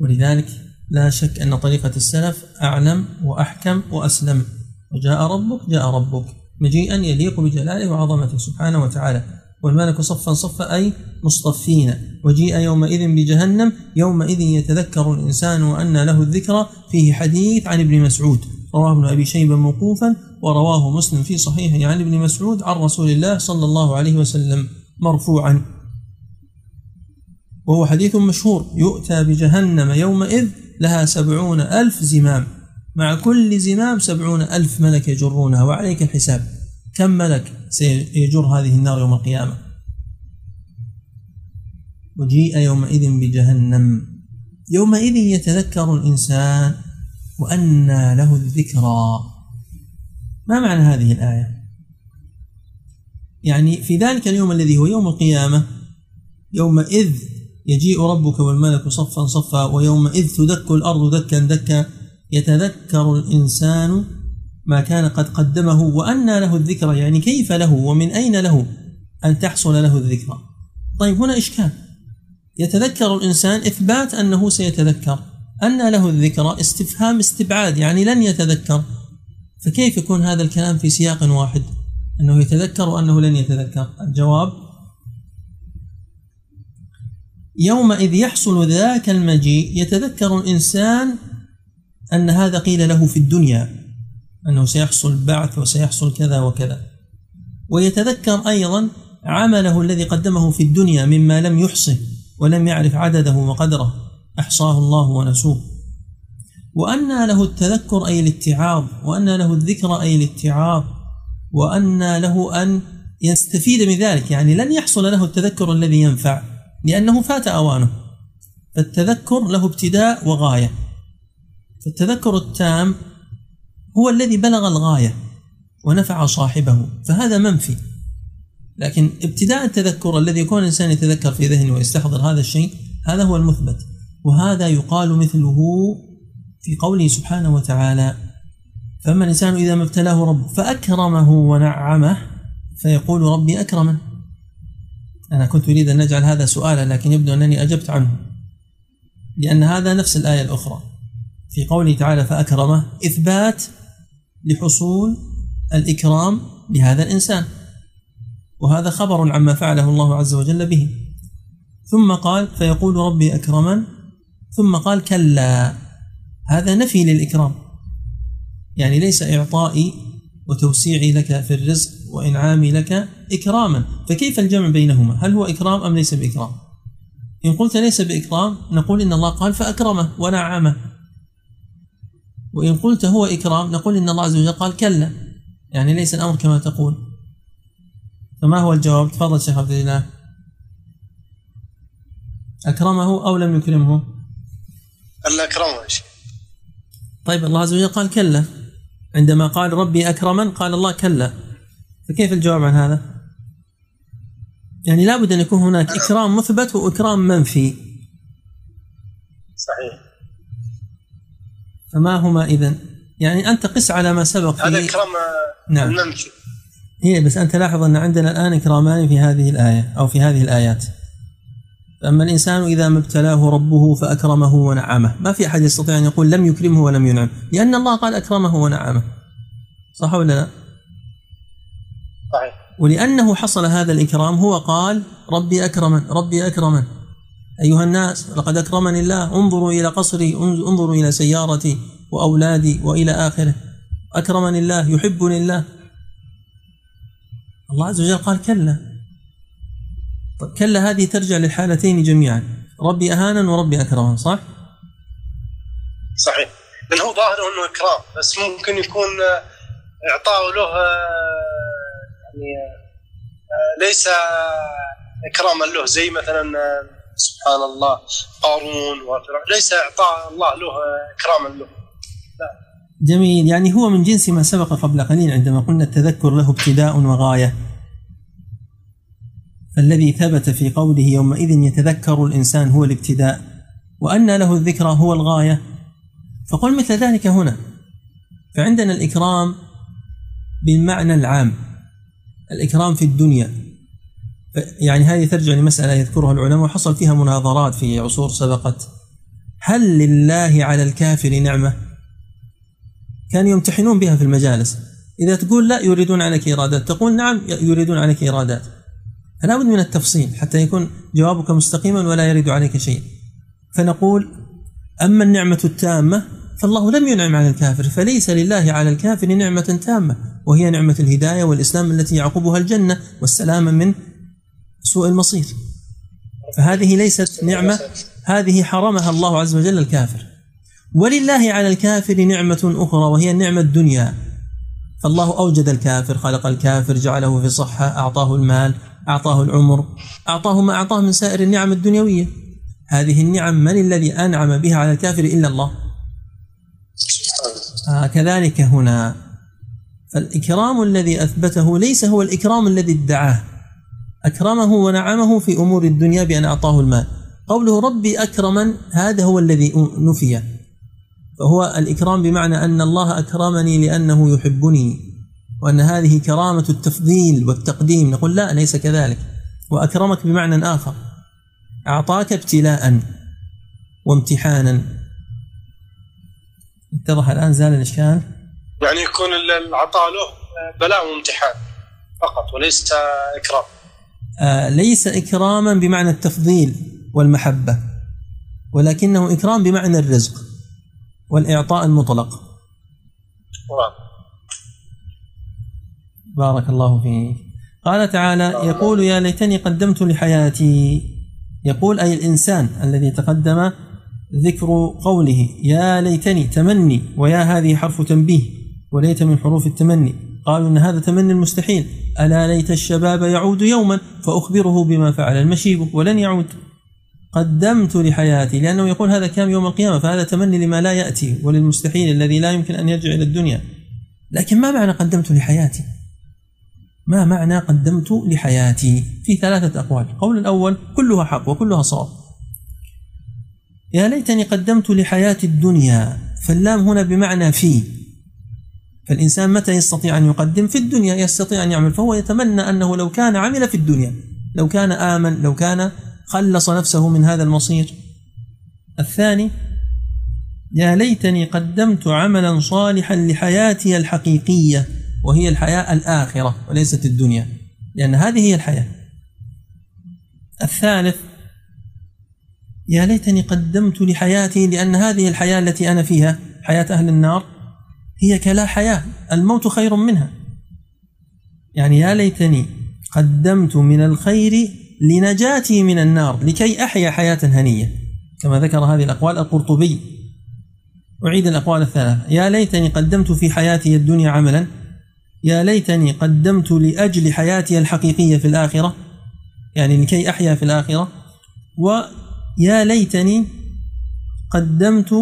ولذلك لا شك أن طريقة السلف أعلم وأحكم وأسلم. وجاء ربك جاء ربك. مجيئا يليق بجلاله وعظمته سبحانه وتعالى. والملك صفا صفا أي مصطفين. وجيء يومئذ بجهنم يومئذ يتذكر الإنسان وأن له الذكرى. فيه حديث عن ابن مسعود. رواه ابن أبي شيبة موقوفا ورواه مسلم في صحيحه عن ابن مسعود عن رسول الله صلى الله عليه وسلم مرفوعا. وهو حديث مشهور يؤتى بجهنم يومئذ لها سبعون ألف زمام. مع كل زمام سبعون ألف ملك يجرونها وعليك الحساب. كم ملك سيجر هذه النار يوم القيامة؟ وجيء يومئذ بجهنم. يومئذ يتذكر الإنسان وأنى له الذكرى. ما معنى هذه الآية؟ يعني في ذلك اليوم الذي هو يوم القيامة يومئذ يجيء ربك والملك صفا صفا ويومئذ تدك الأرض دكا دكا. يتذكر الإنسان ما كان قد قدمه وأنى له الذكرى. يعني كيف له؟ ومن أين له أن تحصل له الذكرى؟ طيب هنا إشكال. يتذكر الإنسان إثبات أنه سيتذكر. أن له الذكرى استفهام استبعاد يعني لن يتذكر. فكيف يكون هذا الكلام في سياق واحد؟ أنه يتذكر وأنه لن يتذكر. الجواب يومئذ يحصل ذاك المجيء يتذكر الإنسان أن هذا قيل له في الدنيا أنه سيحصل بعث وسيحصل كذا وكذا. ويتذكر أيضا عمله الذي قدمه في الدنيا مما لم يحصه ولم يعرف عدده وقدره. أحصاه الله ونسوه. وأن له التذكر أي الاتعاظ وأن له الذكر أي الاتعاظ وأن له أن يستفيد من ذلك. يعني لن يحصل له التذكر الذي ينفع لأنه فات أوانه. فالتذكر له ابتداء وغاية. فالتذكر التام هو الذي بلغ الغاية ونفع صاحبه. فهذا منفي. لكن ابتداء التذكر الذي يكون الإنسان يتذكر في ذهنه ويستحضر هذا الشيء هذا هو المثبت. وهذا يقال مثله في قوله سبحانه وتعالى فأما الإنسان إذا ما ابتلاه ربه فأكرمه ونعمه فيقول ربي أكرمن. أنا كنت أريد أن نجعل هذا سؤالا لكن يبدو أنني أجبت عنه لأن هذا نفس الآية الأخرى في قوله تعالى فأكرمه إثبات لحصول الإكرام لهذا الإنسان. وهذا خبر عما فعله الله عز وجل به. ثم قال فيقول ربي أكرمن ثم قال كلا. هذا نفي للإكرام. يعني ليس إعطائي وتوسيعي لك في الرزق وإنعامي لك إكراما. فكيف الجمع بينهما؟ هل هو إكرام أم ليس بإكرام؟ إن قلت ليس بإكرام نقول إن الله قال فأكرمه ونعمه. وإن قلت هو إكرام نقول إن الله عز وجل قال كلا. يعني ليس الأمر كما تقول. فما هو الجواب؟ تفضل شيخ عبد الله أكرمه أو لم يكرمه؟ ألا أكرمه شيخ. طيب الله عز وجل قال كلا. عندما قال ربي أكرمن قال الله كلا. فكيف الجواب عن هذا؟ يعني لابد أن يكون هناك إكرام مثبت وإكرام منفي. صحيح. فما هما إذن؟ يعني أنت قس على ما سبق هذا في إكرام نعم. الممشي هي بس أنت لاحظ أن عندنا الآن إكرامان في هذه الآية أو في هذه الآيات. فأما الإنسان إذا ما ابتلاه ربه فأكرمه ونعمه. ما في أحد يستطيع أن يقول لم يكرمه ولم ينعم. لأن الله قال أكرمه ونعمه. صح ولا لا؟ صحيح. ولأنه حصل هذا الإكرام هو قال ربي أكرمن ربي أكرمن. أيها الناس لقد أكرمني الله. انظروا إلى قصري انظروا إلى سيارتي وأولادي وإلى آخره. أكرمني الله يحبني الله. الله عز وجل قال كلا. طيب كلا هذه ترجع للحالتين جميعا. ربي أهانا وربي أكرمن صح؟ صحيح. لأن هو ظاهره أنه إكرام بس ممكن يكون آه، إعطاء له آه، يعني آه، ليس إكراما له. زي مثلا سبحان الله قارون وفرعون ليس إعطاء الله له إكراما له. جميل. يعني هو من جنس ما سبق قبل قليل عندما قلنا التذكر له ابتداء وغاية. فالذي ثبت في قوله يومئذ يتذكر الإنسان هو الابتداء وأن له الذكرى هو الغاية فقل مثل ذلك هنا. فعندنا الإكرام بالمعنى العام الإكرام في الدنيا. يعني هذه ترجع لمسألة يذكرها العلماء وحصل فيها مناظرات في عصور سبقت. هل لله على الكافر نعمة؟ كانوا يمتحنون بها في المجالس. إذا تقول لا يريدون عليك إيرادات تقول نعم يريدون عليك إيرادات. فلا بد من التفصيل حتى يكون جوابك مستقيما ولا يرد عليك شيء. فنقول أما النعمة التامة فالله لم ينعم على الكافر فليس لله على الكافر نعمة تامة وهي نعمة الهداية والإسلام التي يعقبها الجنة والسلامة من سوء المصير. فهذه ليست نعمة هذه حرمها الله عز وجل الكافر. ولله على الكافر نعمة أخرى وهي النعمة الدنيا. فالله أوجد الكافر خلق الكافر جعله في صحة أعطاه المال أعطاه العمر أعطاه ما أعطاه من سائر النعم الدنيوية. هذه النعم من الذي أنعم بها على الكافر إلا الله؟ آه كذلك هنا. فالإكرام الذي أثبته ليس هو الإكرام الذي ادعاه. أكرمه ونعمه في أمور الدنيا بأن أعطاه المال. قوله ربي أكرمن هذا هو الذي نفي. فهو الإكرام بمعنى أن الله أكرمني لأنه يحبني. وأن هذه كرامة التفضيل والتقديم. نقول لا ليس كذلك. وأكرمك بمعنى آخر. أعطاك ابتلاء وامتحانا. اتضح الآن زال الإشكال؟ يعني يكون العطاء له بلاء وامتحان فقط وليس إكرام. آه ليس إكراما بمعنى التفضيل والمحبة ولكنه إكرام بمعنى الرزق والإعطاء المطلق. نعم بارك الله فيك. قال تعالى يقول يا ليتني قدمت لحياتي. يقول أي الإنسان الذي تقدم ذكر قوله يا ليتني تمني ويا هذه حرف تنبيه وليت من حروف التمني. قالوا إن هذا تمني المستحيل ألا ليت الشباب يعود يوما فأخبره بما فعل المشيب ولن يعود. قدمت لحياتي لأنه يقول هذا كام يوم القيامة فهذا تمني لما لا يأتي وللمستحيل الذي لا يمكن أن يرجع إلى الدنيا. لكن ما معنى قدمت لحياتي؟ ما معنى قدمت لحياتي في ثلاثة أقوال. القول الأول كلها حق وكلها صواب. يا ليتني قدمت لحياة الدنيا فاللام هنا بمعنى في. فالإنسان متى يستطيع أن يقدم؟ في الدنيا يستطيع أن يعمل فهو يتمنى أنه لو كان عمل في الدنيا لو كان آمن لو كان خلص نفسه من هذا المصير. الثاني يا ليتني قدمت عملا صالحا لحياتي الحقيقية. وهي الحياة الآخرة وليست الدنيا لأن هذه هي الحياة. الثالث يا ليتني قدمت لحياتي لأن هذه الحياة التي أنا فيها حياة أهل النار هي كلا حياة. الموت خير منها. يعني يا ليتني قدمت من الخير لنجاتي من النار لكي أحيا حياة هنية. كما ذكر هذه الأقوال القرطبي. أعيد الأقوال الثلاثة. يا ليتني قدمت في حياتي الدنيا عملا يا ليتني قدمت لأجل حياتي الحقيقية في الآخرة يعني لكي أحيا في الآخرة ويا ليتني قدمت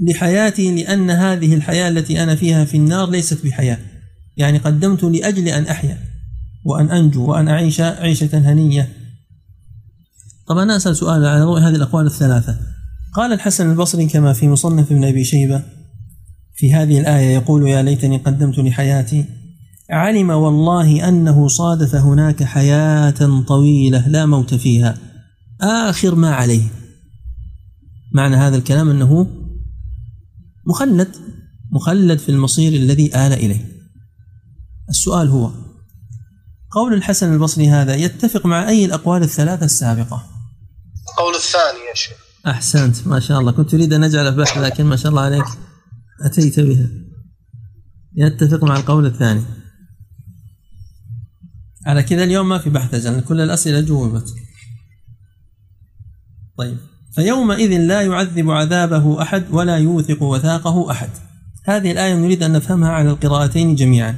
لحياتي لأن هذه الحياة التي أنا فيها في النار ليست بحياة. يعني قدمت لأجل أن أحيا وأن أنجو وأن أعيش عيشة هنية. طبعا أسأل سؤال على ضوء هذه الأقوال الثلاثة. قال الحسن البصري كما في مصنف ابن أبي شيبة في هذه الآية يقول يا ليتني قدمت لحياتي علم والله أنه صادف هناك حياة طويلة لا موت فيها. آخر ما عليه. معنى هذا الكلام أنه مخلد مخلد في المصير الذي آل إليه. السؤال هو قول الحسن البصري هذا يتفق مع أي الأقوال الثلاثة السابقة؟ القول الثاني يا شيخ. أحسنت ما شاء الله. كنت أريد أن أجعل بحث لكن ما شاء الله عليك. أتيت بها. يتفق مع القول الثاني. على كذا اليوم ما في بحث أجل كل الأسئلة جوبت. طيب. فيومئذ لا يعذب عذابه أحد ولا يوثق وثاقه أحد. هذه الآية نريد أن نفهمها على القراءتين جميعا.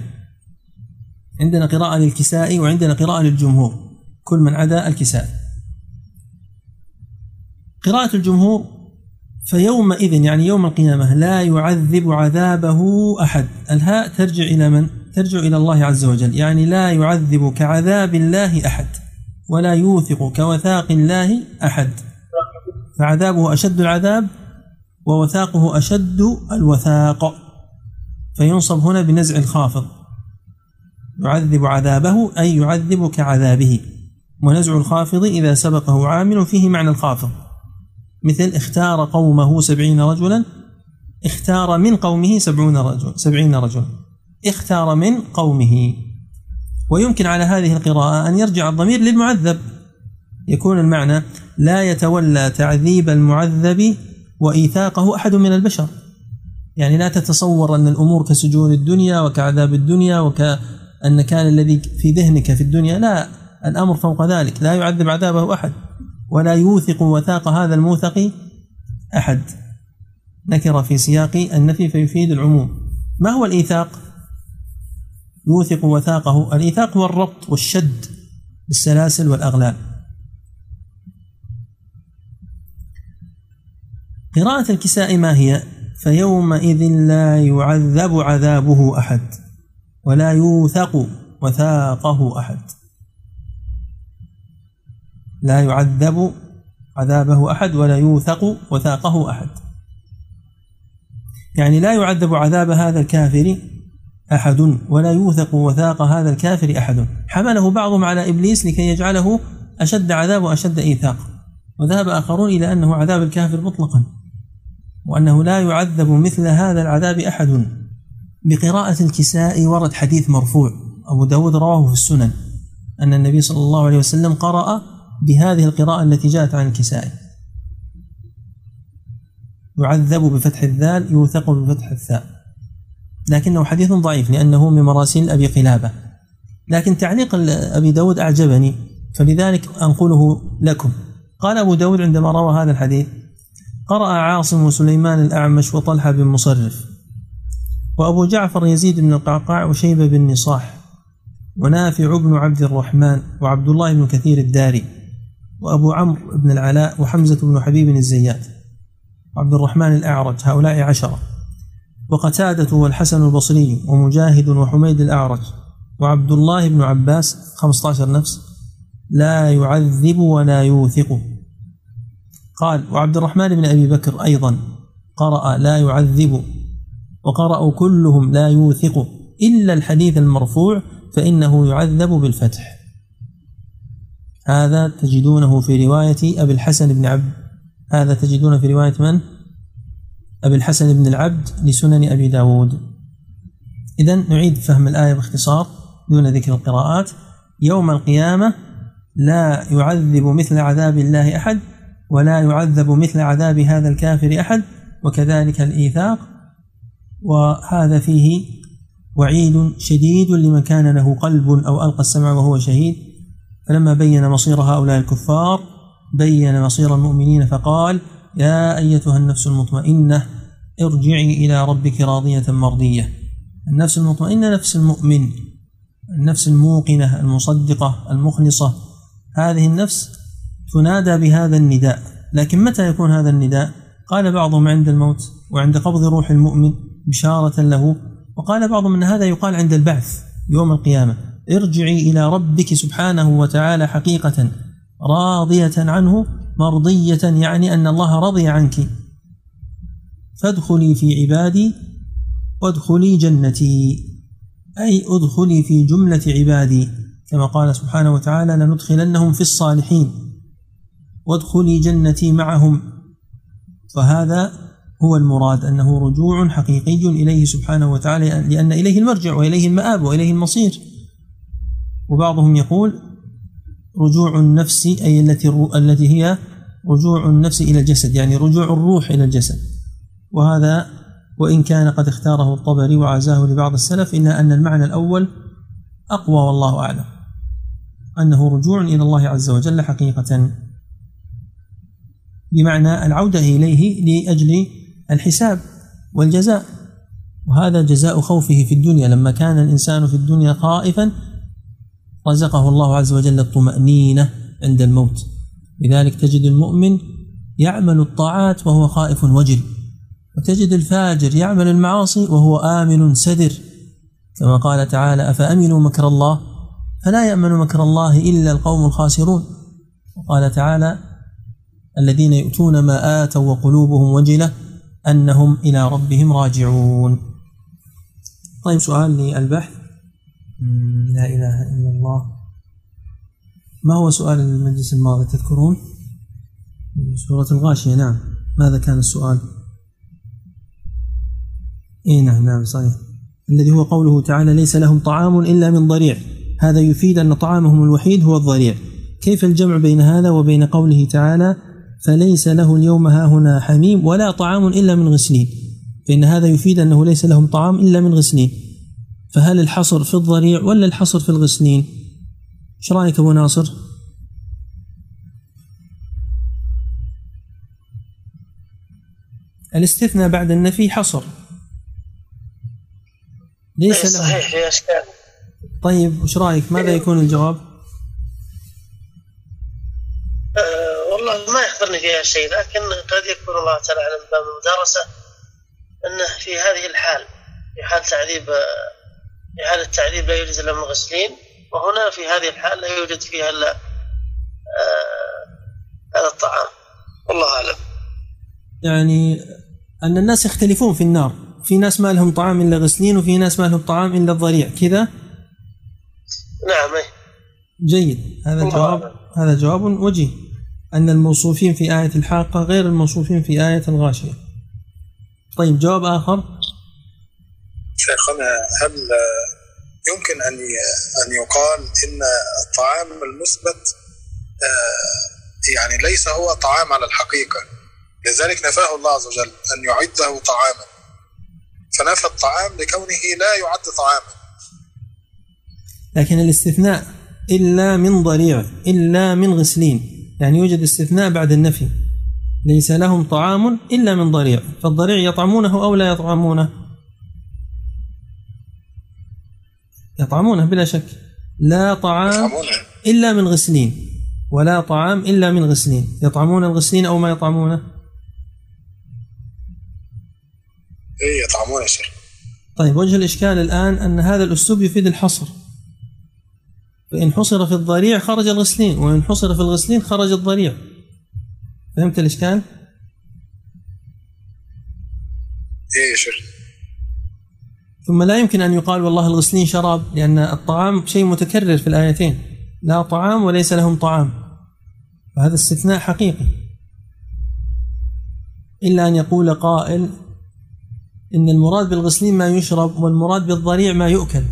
عندنا قراءة للكسائي وعندنا قراءة للجمهور. كل من عدا الكسائي قراءة الجمهور فيومئذ يعني يوم القيامة لا يعذب عذابه أحد. الهاء ترجع إلى من؟ ترجع إلى الله عز وجل. يعني لا يعذب كعذاب الله أحد ولا يوثق كوثاق الله أحد. فعذابه أشد العذاب ووثاقه أشد الوثاق. فينصب هنا بنزع الخافض. يعذب عذابه أي يعذب كعذابه ونزع الخافض إذا سبقه عامل فيه معنى الخافض. مثل اختار قومه سبعين رجلا اختار من قومه سبعون رجل سبعين رجلا. اختار من قومه. ويمكن على هذه القراءة أن يرجع الضمير للمعذب. يكون المعنى لا يتولى تعذيب المعذب وإيثاقه أحد من البشر. يعني لا تتصور أن الأمور كسجون الدنيا وكعذاب الدنيا وكالنكال الذي في ذهنك في الدنيا لا الأمر فوق ذلك لا يعذب عذابه أحد. ولا يوثق وثاق هذا الموثق أحد. نكر في سياق النفي فيفيد العموم. ما هو الإيثاق؟ يوثق وثاقه. الإيثاق هو الربط والشد بالسلاسل والأغلال. قراءة الكساء ما هي؟ فيومئذ لا يعذب عذابه أحد ولا يوثق وثاقه أحد. لا يعذب عذابه أحد ولا يوثق وثاقه أحد. يعني لا يعذب عذاب هذا الكافر أحد ولا يوثق وثاق هذا الكافر أحد. حمله بعضهم على إبليس لكي يجعله أشد عذاب وأشد إيثاق. وذهب آخرون إلى أنه عذاب الكافر مطلقا. وأنه لا يعذب مثل هذا العذاب أحد. بقراءة الكساء ورد حديث مرفوع. أبو داود رواه في السنن. أن النبي صلى الله عليه وسلم قرأ بهذه القراءة التي جاءت عن الكسائي يعذب بفتح الذال يوثق بفتح الثاء. لكنه حديث ضعيف لأنه من مراسيل أبي قلابة. لكن تعليق أبي داود أعجبني فلذلك أنقله لكم. قال أبو داود عندما روى هذا الحديث قرأ عاصم وسليمان الأعمش وطلحة بن مصرف وأبو جعفر يزيد بن القعقاع وشيبة بن نصاح ونافع بن عبد الرحمن وعبد الله بن كثير الداري. وأبو عمرو بن العلاء وحمزة بن حبيب الزيات وعبد الرحمن الأعرج هؤلاء عشرة. وقتادة والحسن البصري ومجاهد وحميد الأعرج وعبد الله بن عباس 15 نفس لا يعذب ولا يوثق. قال وعبد الرحمن بن أبي بكر أيضا قرأ لا يعذب وقرأوا كلهم لا يوثق إلا الحديث المرفوع فإنه يعذب بالفتح. هذا تجدونه في رواية أبي الحسن بن عبد. هذا تجدونه في رواية من؟ أبي الحسن بن العبد لسنن أبي داود. إذا نعيد فهم الآية باختصار دون ذكر القراءات. يوم القيامة لا يعذب مثل عذاب الله أحد ولا يعذب مثل عذاب هذا الكافر أحد وكذلك الإيثاق. وهذا فيه وعيد شديد لمن كان له قلب أو ألقى السمع وهو شهيد. فلما بين مصير هؤلاء الكفار بين مصير المؤمنين فقال يا أيتها النفس المطمئنة ارجعي إلى ربك راضية مرضية. النفس المطمئنة نفس المؤمن النفس الموقنة المصدقة المخلصة. هذه النفس تنادى بهذا النداء. لكن متى يكون هذا النداء؟ قال بعضهم عند الموت وعند قبض روح المؤمن بشارة له وقال بعضهم أن هذا يقال عند البعث يوم القيامة. ارجعي إلى ربك سبحانه وتعالى حقيقة راضية عنه مرضية يعني أن الله رضي عنك. فادخلي في عبادي وادخلي جنتي. أي ادخلي في جملة عبادي كما قال سبحانه وتعالى لندخلنهم في الصالحين وادخلي جنتي معهم. فهذا هو المراد أنه رجوع حقيقي إليه سبحانه وتعالى لأن إليه المرجع وإليه المآب وإليه المصير. وبعضهم يقول رجوع النفس أي التي التي هي رجوع النفس إلى الجسد يعني رجوع الروح إلى الجسد. وهذا وإن كان قد اختاره الطبري وعزاه لبعض السلف إلا أن المعنى الأول أقوى والله أعلم. أنه رجوع إلى الله عز وجل حقيقة. بمعنى العودة إليه لأجل الحساب والجزاء. وهذا جزاء خوفه في الدنيا. لما كان الإنسان في الدنيا خائفا رزقه الله عز وجل الطمأنينة عند الموت. لذلك تجد المؤمن يعمل الطاعات وهو خائف وجل. وتجد الفاجر يعمل المعاصي وهو آمن سدر. كما قال تعالى أفأمنوا مكر الله؟ فلا يأمن مكر الله إلا القوم الخاسرون. وقال تعالى الذين يؤتون ما آتوا وقلوبهم وجلة أنهم إلى ربهم راجعون. طيب سؤال للبحث. لا إله إلا الله. ما هو سؤال المجلس الماضي تذكرون؟ سورة الغاشية نعم. ماذا كان السؤال؟ اي نعم نعم صحيح. الذي هو قوله تعالى ليس لهم طعام إلا من ضريع. هذا يفيد أن طعامهم الوحيد هو الضريع. كيف الجمع بين هذا وبين قوله تعالى فليس له اليوم هاهنا حميم ولا طعام إلا من غسلين؟ فإن هذا يفيد أنه ليس لهم طعام إلا من غسلين. فهل الحصر في الضريع ولا الحصر في الغسلين؟ إيش رأيك أبو ناصر؟ الاستثناء بعد النفي حصر. ليس له. صحيح في أشكال. طيب وش رأيك؟ ماذا إيه. يكون الجواب؟ أه والله ما يخطرني فيها شيء لكن قد يكون الله تعالى أعلم باب المدارسة أنه في هذه الحال في حال تعذيب في حال التعذيب لا يوجد إلا المغسلين وهنا في هذه الحال لا يوجد فيها إلا آه هذا الطعام. والله أعلم. يعني أن الناس يختلفون في النار. في ناس ما لهم طعام إلا غسلين وفي ناس ما لهم طعام إلا الضريع. كذا؟ نعم أي. جيد. هذا جواب هذا جواب وجيه. أن الموصوفين في آية الحاقة غير الموصوفين في آية الغاشية. طيب جواب آخر. شيخنا هل يمكن أن أن يقال إن الطعام المثبت يعني ليس هو طعام على الحقيقة؟ لذلك نفاه الله عز وجل أن يعده طعاما. فنفى الطعام لكونه لا يعد طعاما. لكن الاستثناء إلا من ضريع إلا من غسلين. يعني يوجد استثناء بعد النفي. ليس لهم طعام إلا من ضريع فالضريع يطعمونه أو لا يطعمونه؟ يطعمونه بلا شك. لا طعام إلا من غسلين. ولا طعام إلا من غسلين. يطعمون الغسلين أو ما يطعمونه؟ إيه يطعمون يا شيخ. طيب وجه الإشكال الآن أن هذا الأسلوب يفيد الحصر. فإن حصر في الضريع خرج الغسلين وإن حصر في الغسلين خرج الضريع. فهمت الإشكال؟ إيه يا شيخ. ثم لا يمكن أن يقال والله الغسلين شراب لأن الطعام شيء متكرر في الآيتين. لا طعام وليس لهم طعام. فهذا استثناء حقيقي. إلا أن يقول قائل إن المراد بالغسلين ما يشرب والمراد بالضريع ما يؤكل.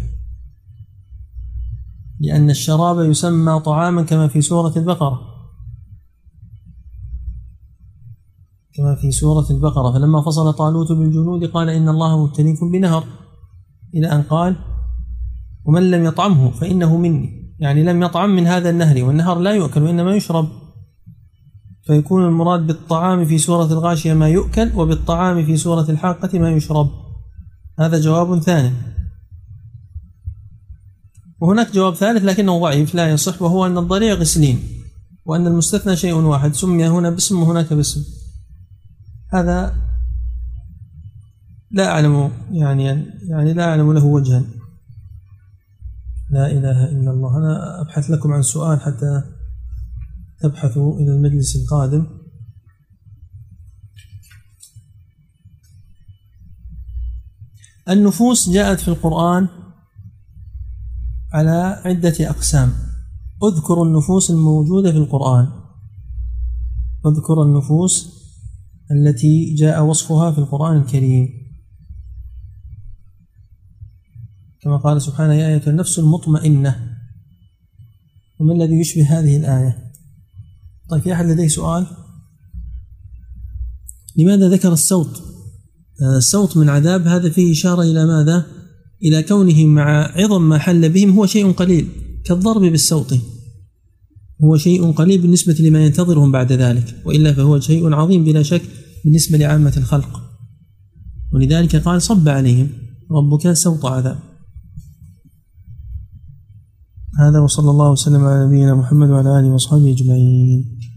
لأن الشراب يسمى طعاما كما في سورة البقرة. كما في سورة البقرة. فلما فصل طالوت بالجنود قال إن الله مبتليكم بنهر. إلى أن قال ومن لم يطعمه فإنه مني. يعني لم يطعم من هذا النهر والنهر لا يؤكل وإنما يشرب. فيكون المراد بالطعام في سورة الغاشية ما يؤكل وبالطعام في سورة الحاقة ما يشرب. هذا جواب ثاني. وهناك جواب ثالث لكنه ضعيف لا يصح وهو أن الضريع غسلين وأن المستثنى شيء واحد سمي هنا باسم وهناك باسم. هذا لا أعلم يعني يعني لا أعلم له وجها. لا إله إلا الله. أنا أبحث لكم عن سؤال حتى تبحثوا إلى المجلس القادم. النفوس جاءت في القرآن على عدة أقسام. اذكر النفوس الموجودة في القرآن. اذكر النفوس التي جاء وصفها في القرآن الكريم. كما قال سبحانه يا أيها النفس المطمئنة. وما الذي يشبه هذه الآية؟ طيب في أحد لديه سؤال؟ لماذا ذكر الصوت؟ الصوت من عذاب هذا فيه إشارة إلى ماذا؟ إلى كونه مع عظم ما حل بهم هو شيء قليل كالضرب بالسوط هو شيء قليل بالنسبة لما ينتظرهم بعد ذلك وإلا فهو شيء عظيم بلا شك بالنسبة لعامة الخلق. ولذلك قال صب عليهم ربك سوط عذاب. هذا وصلى الله وسلم على نبينا محمد وعلى آله وصحبه أجمعين.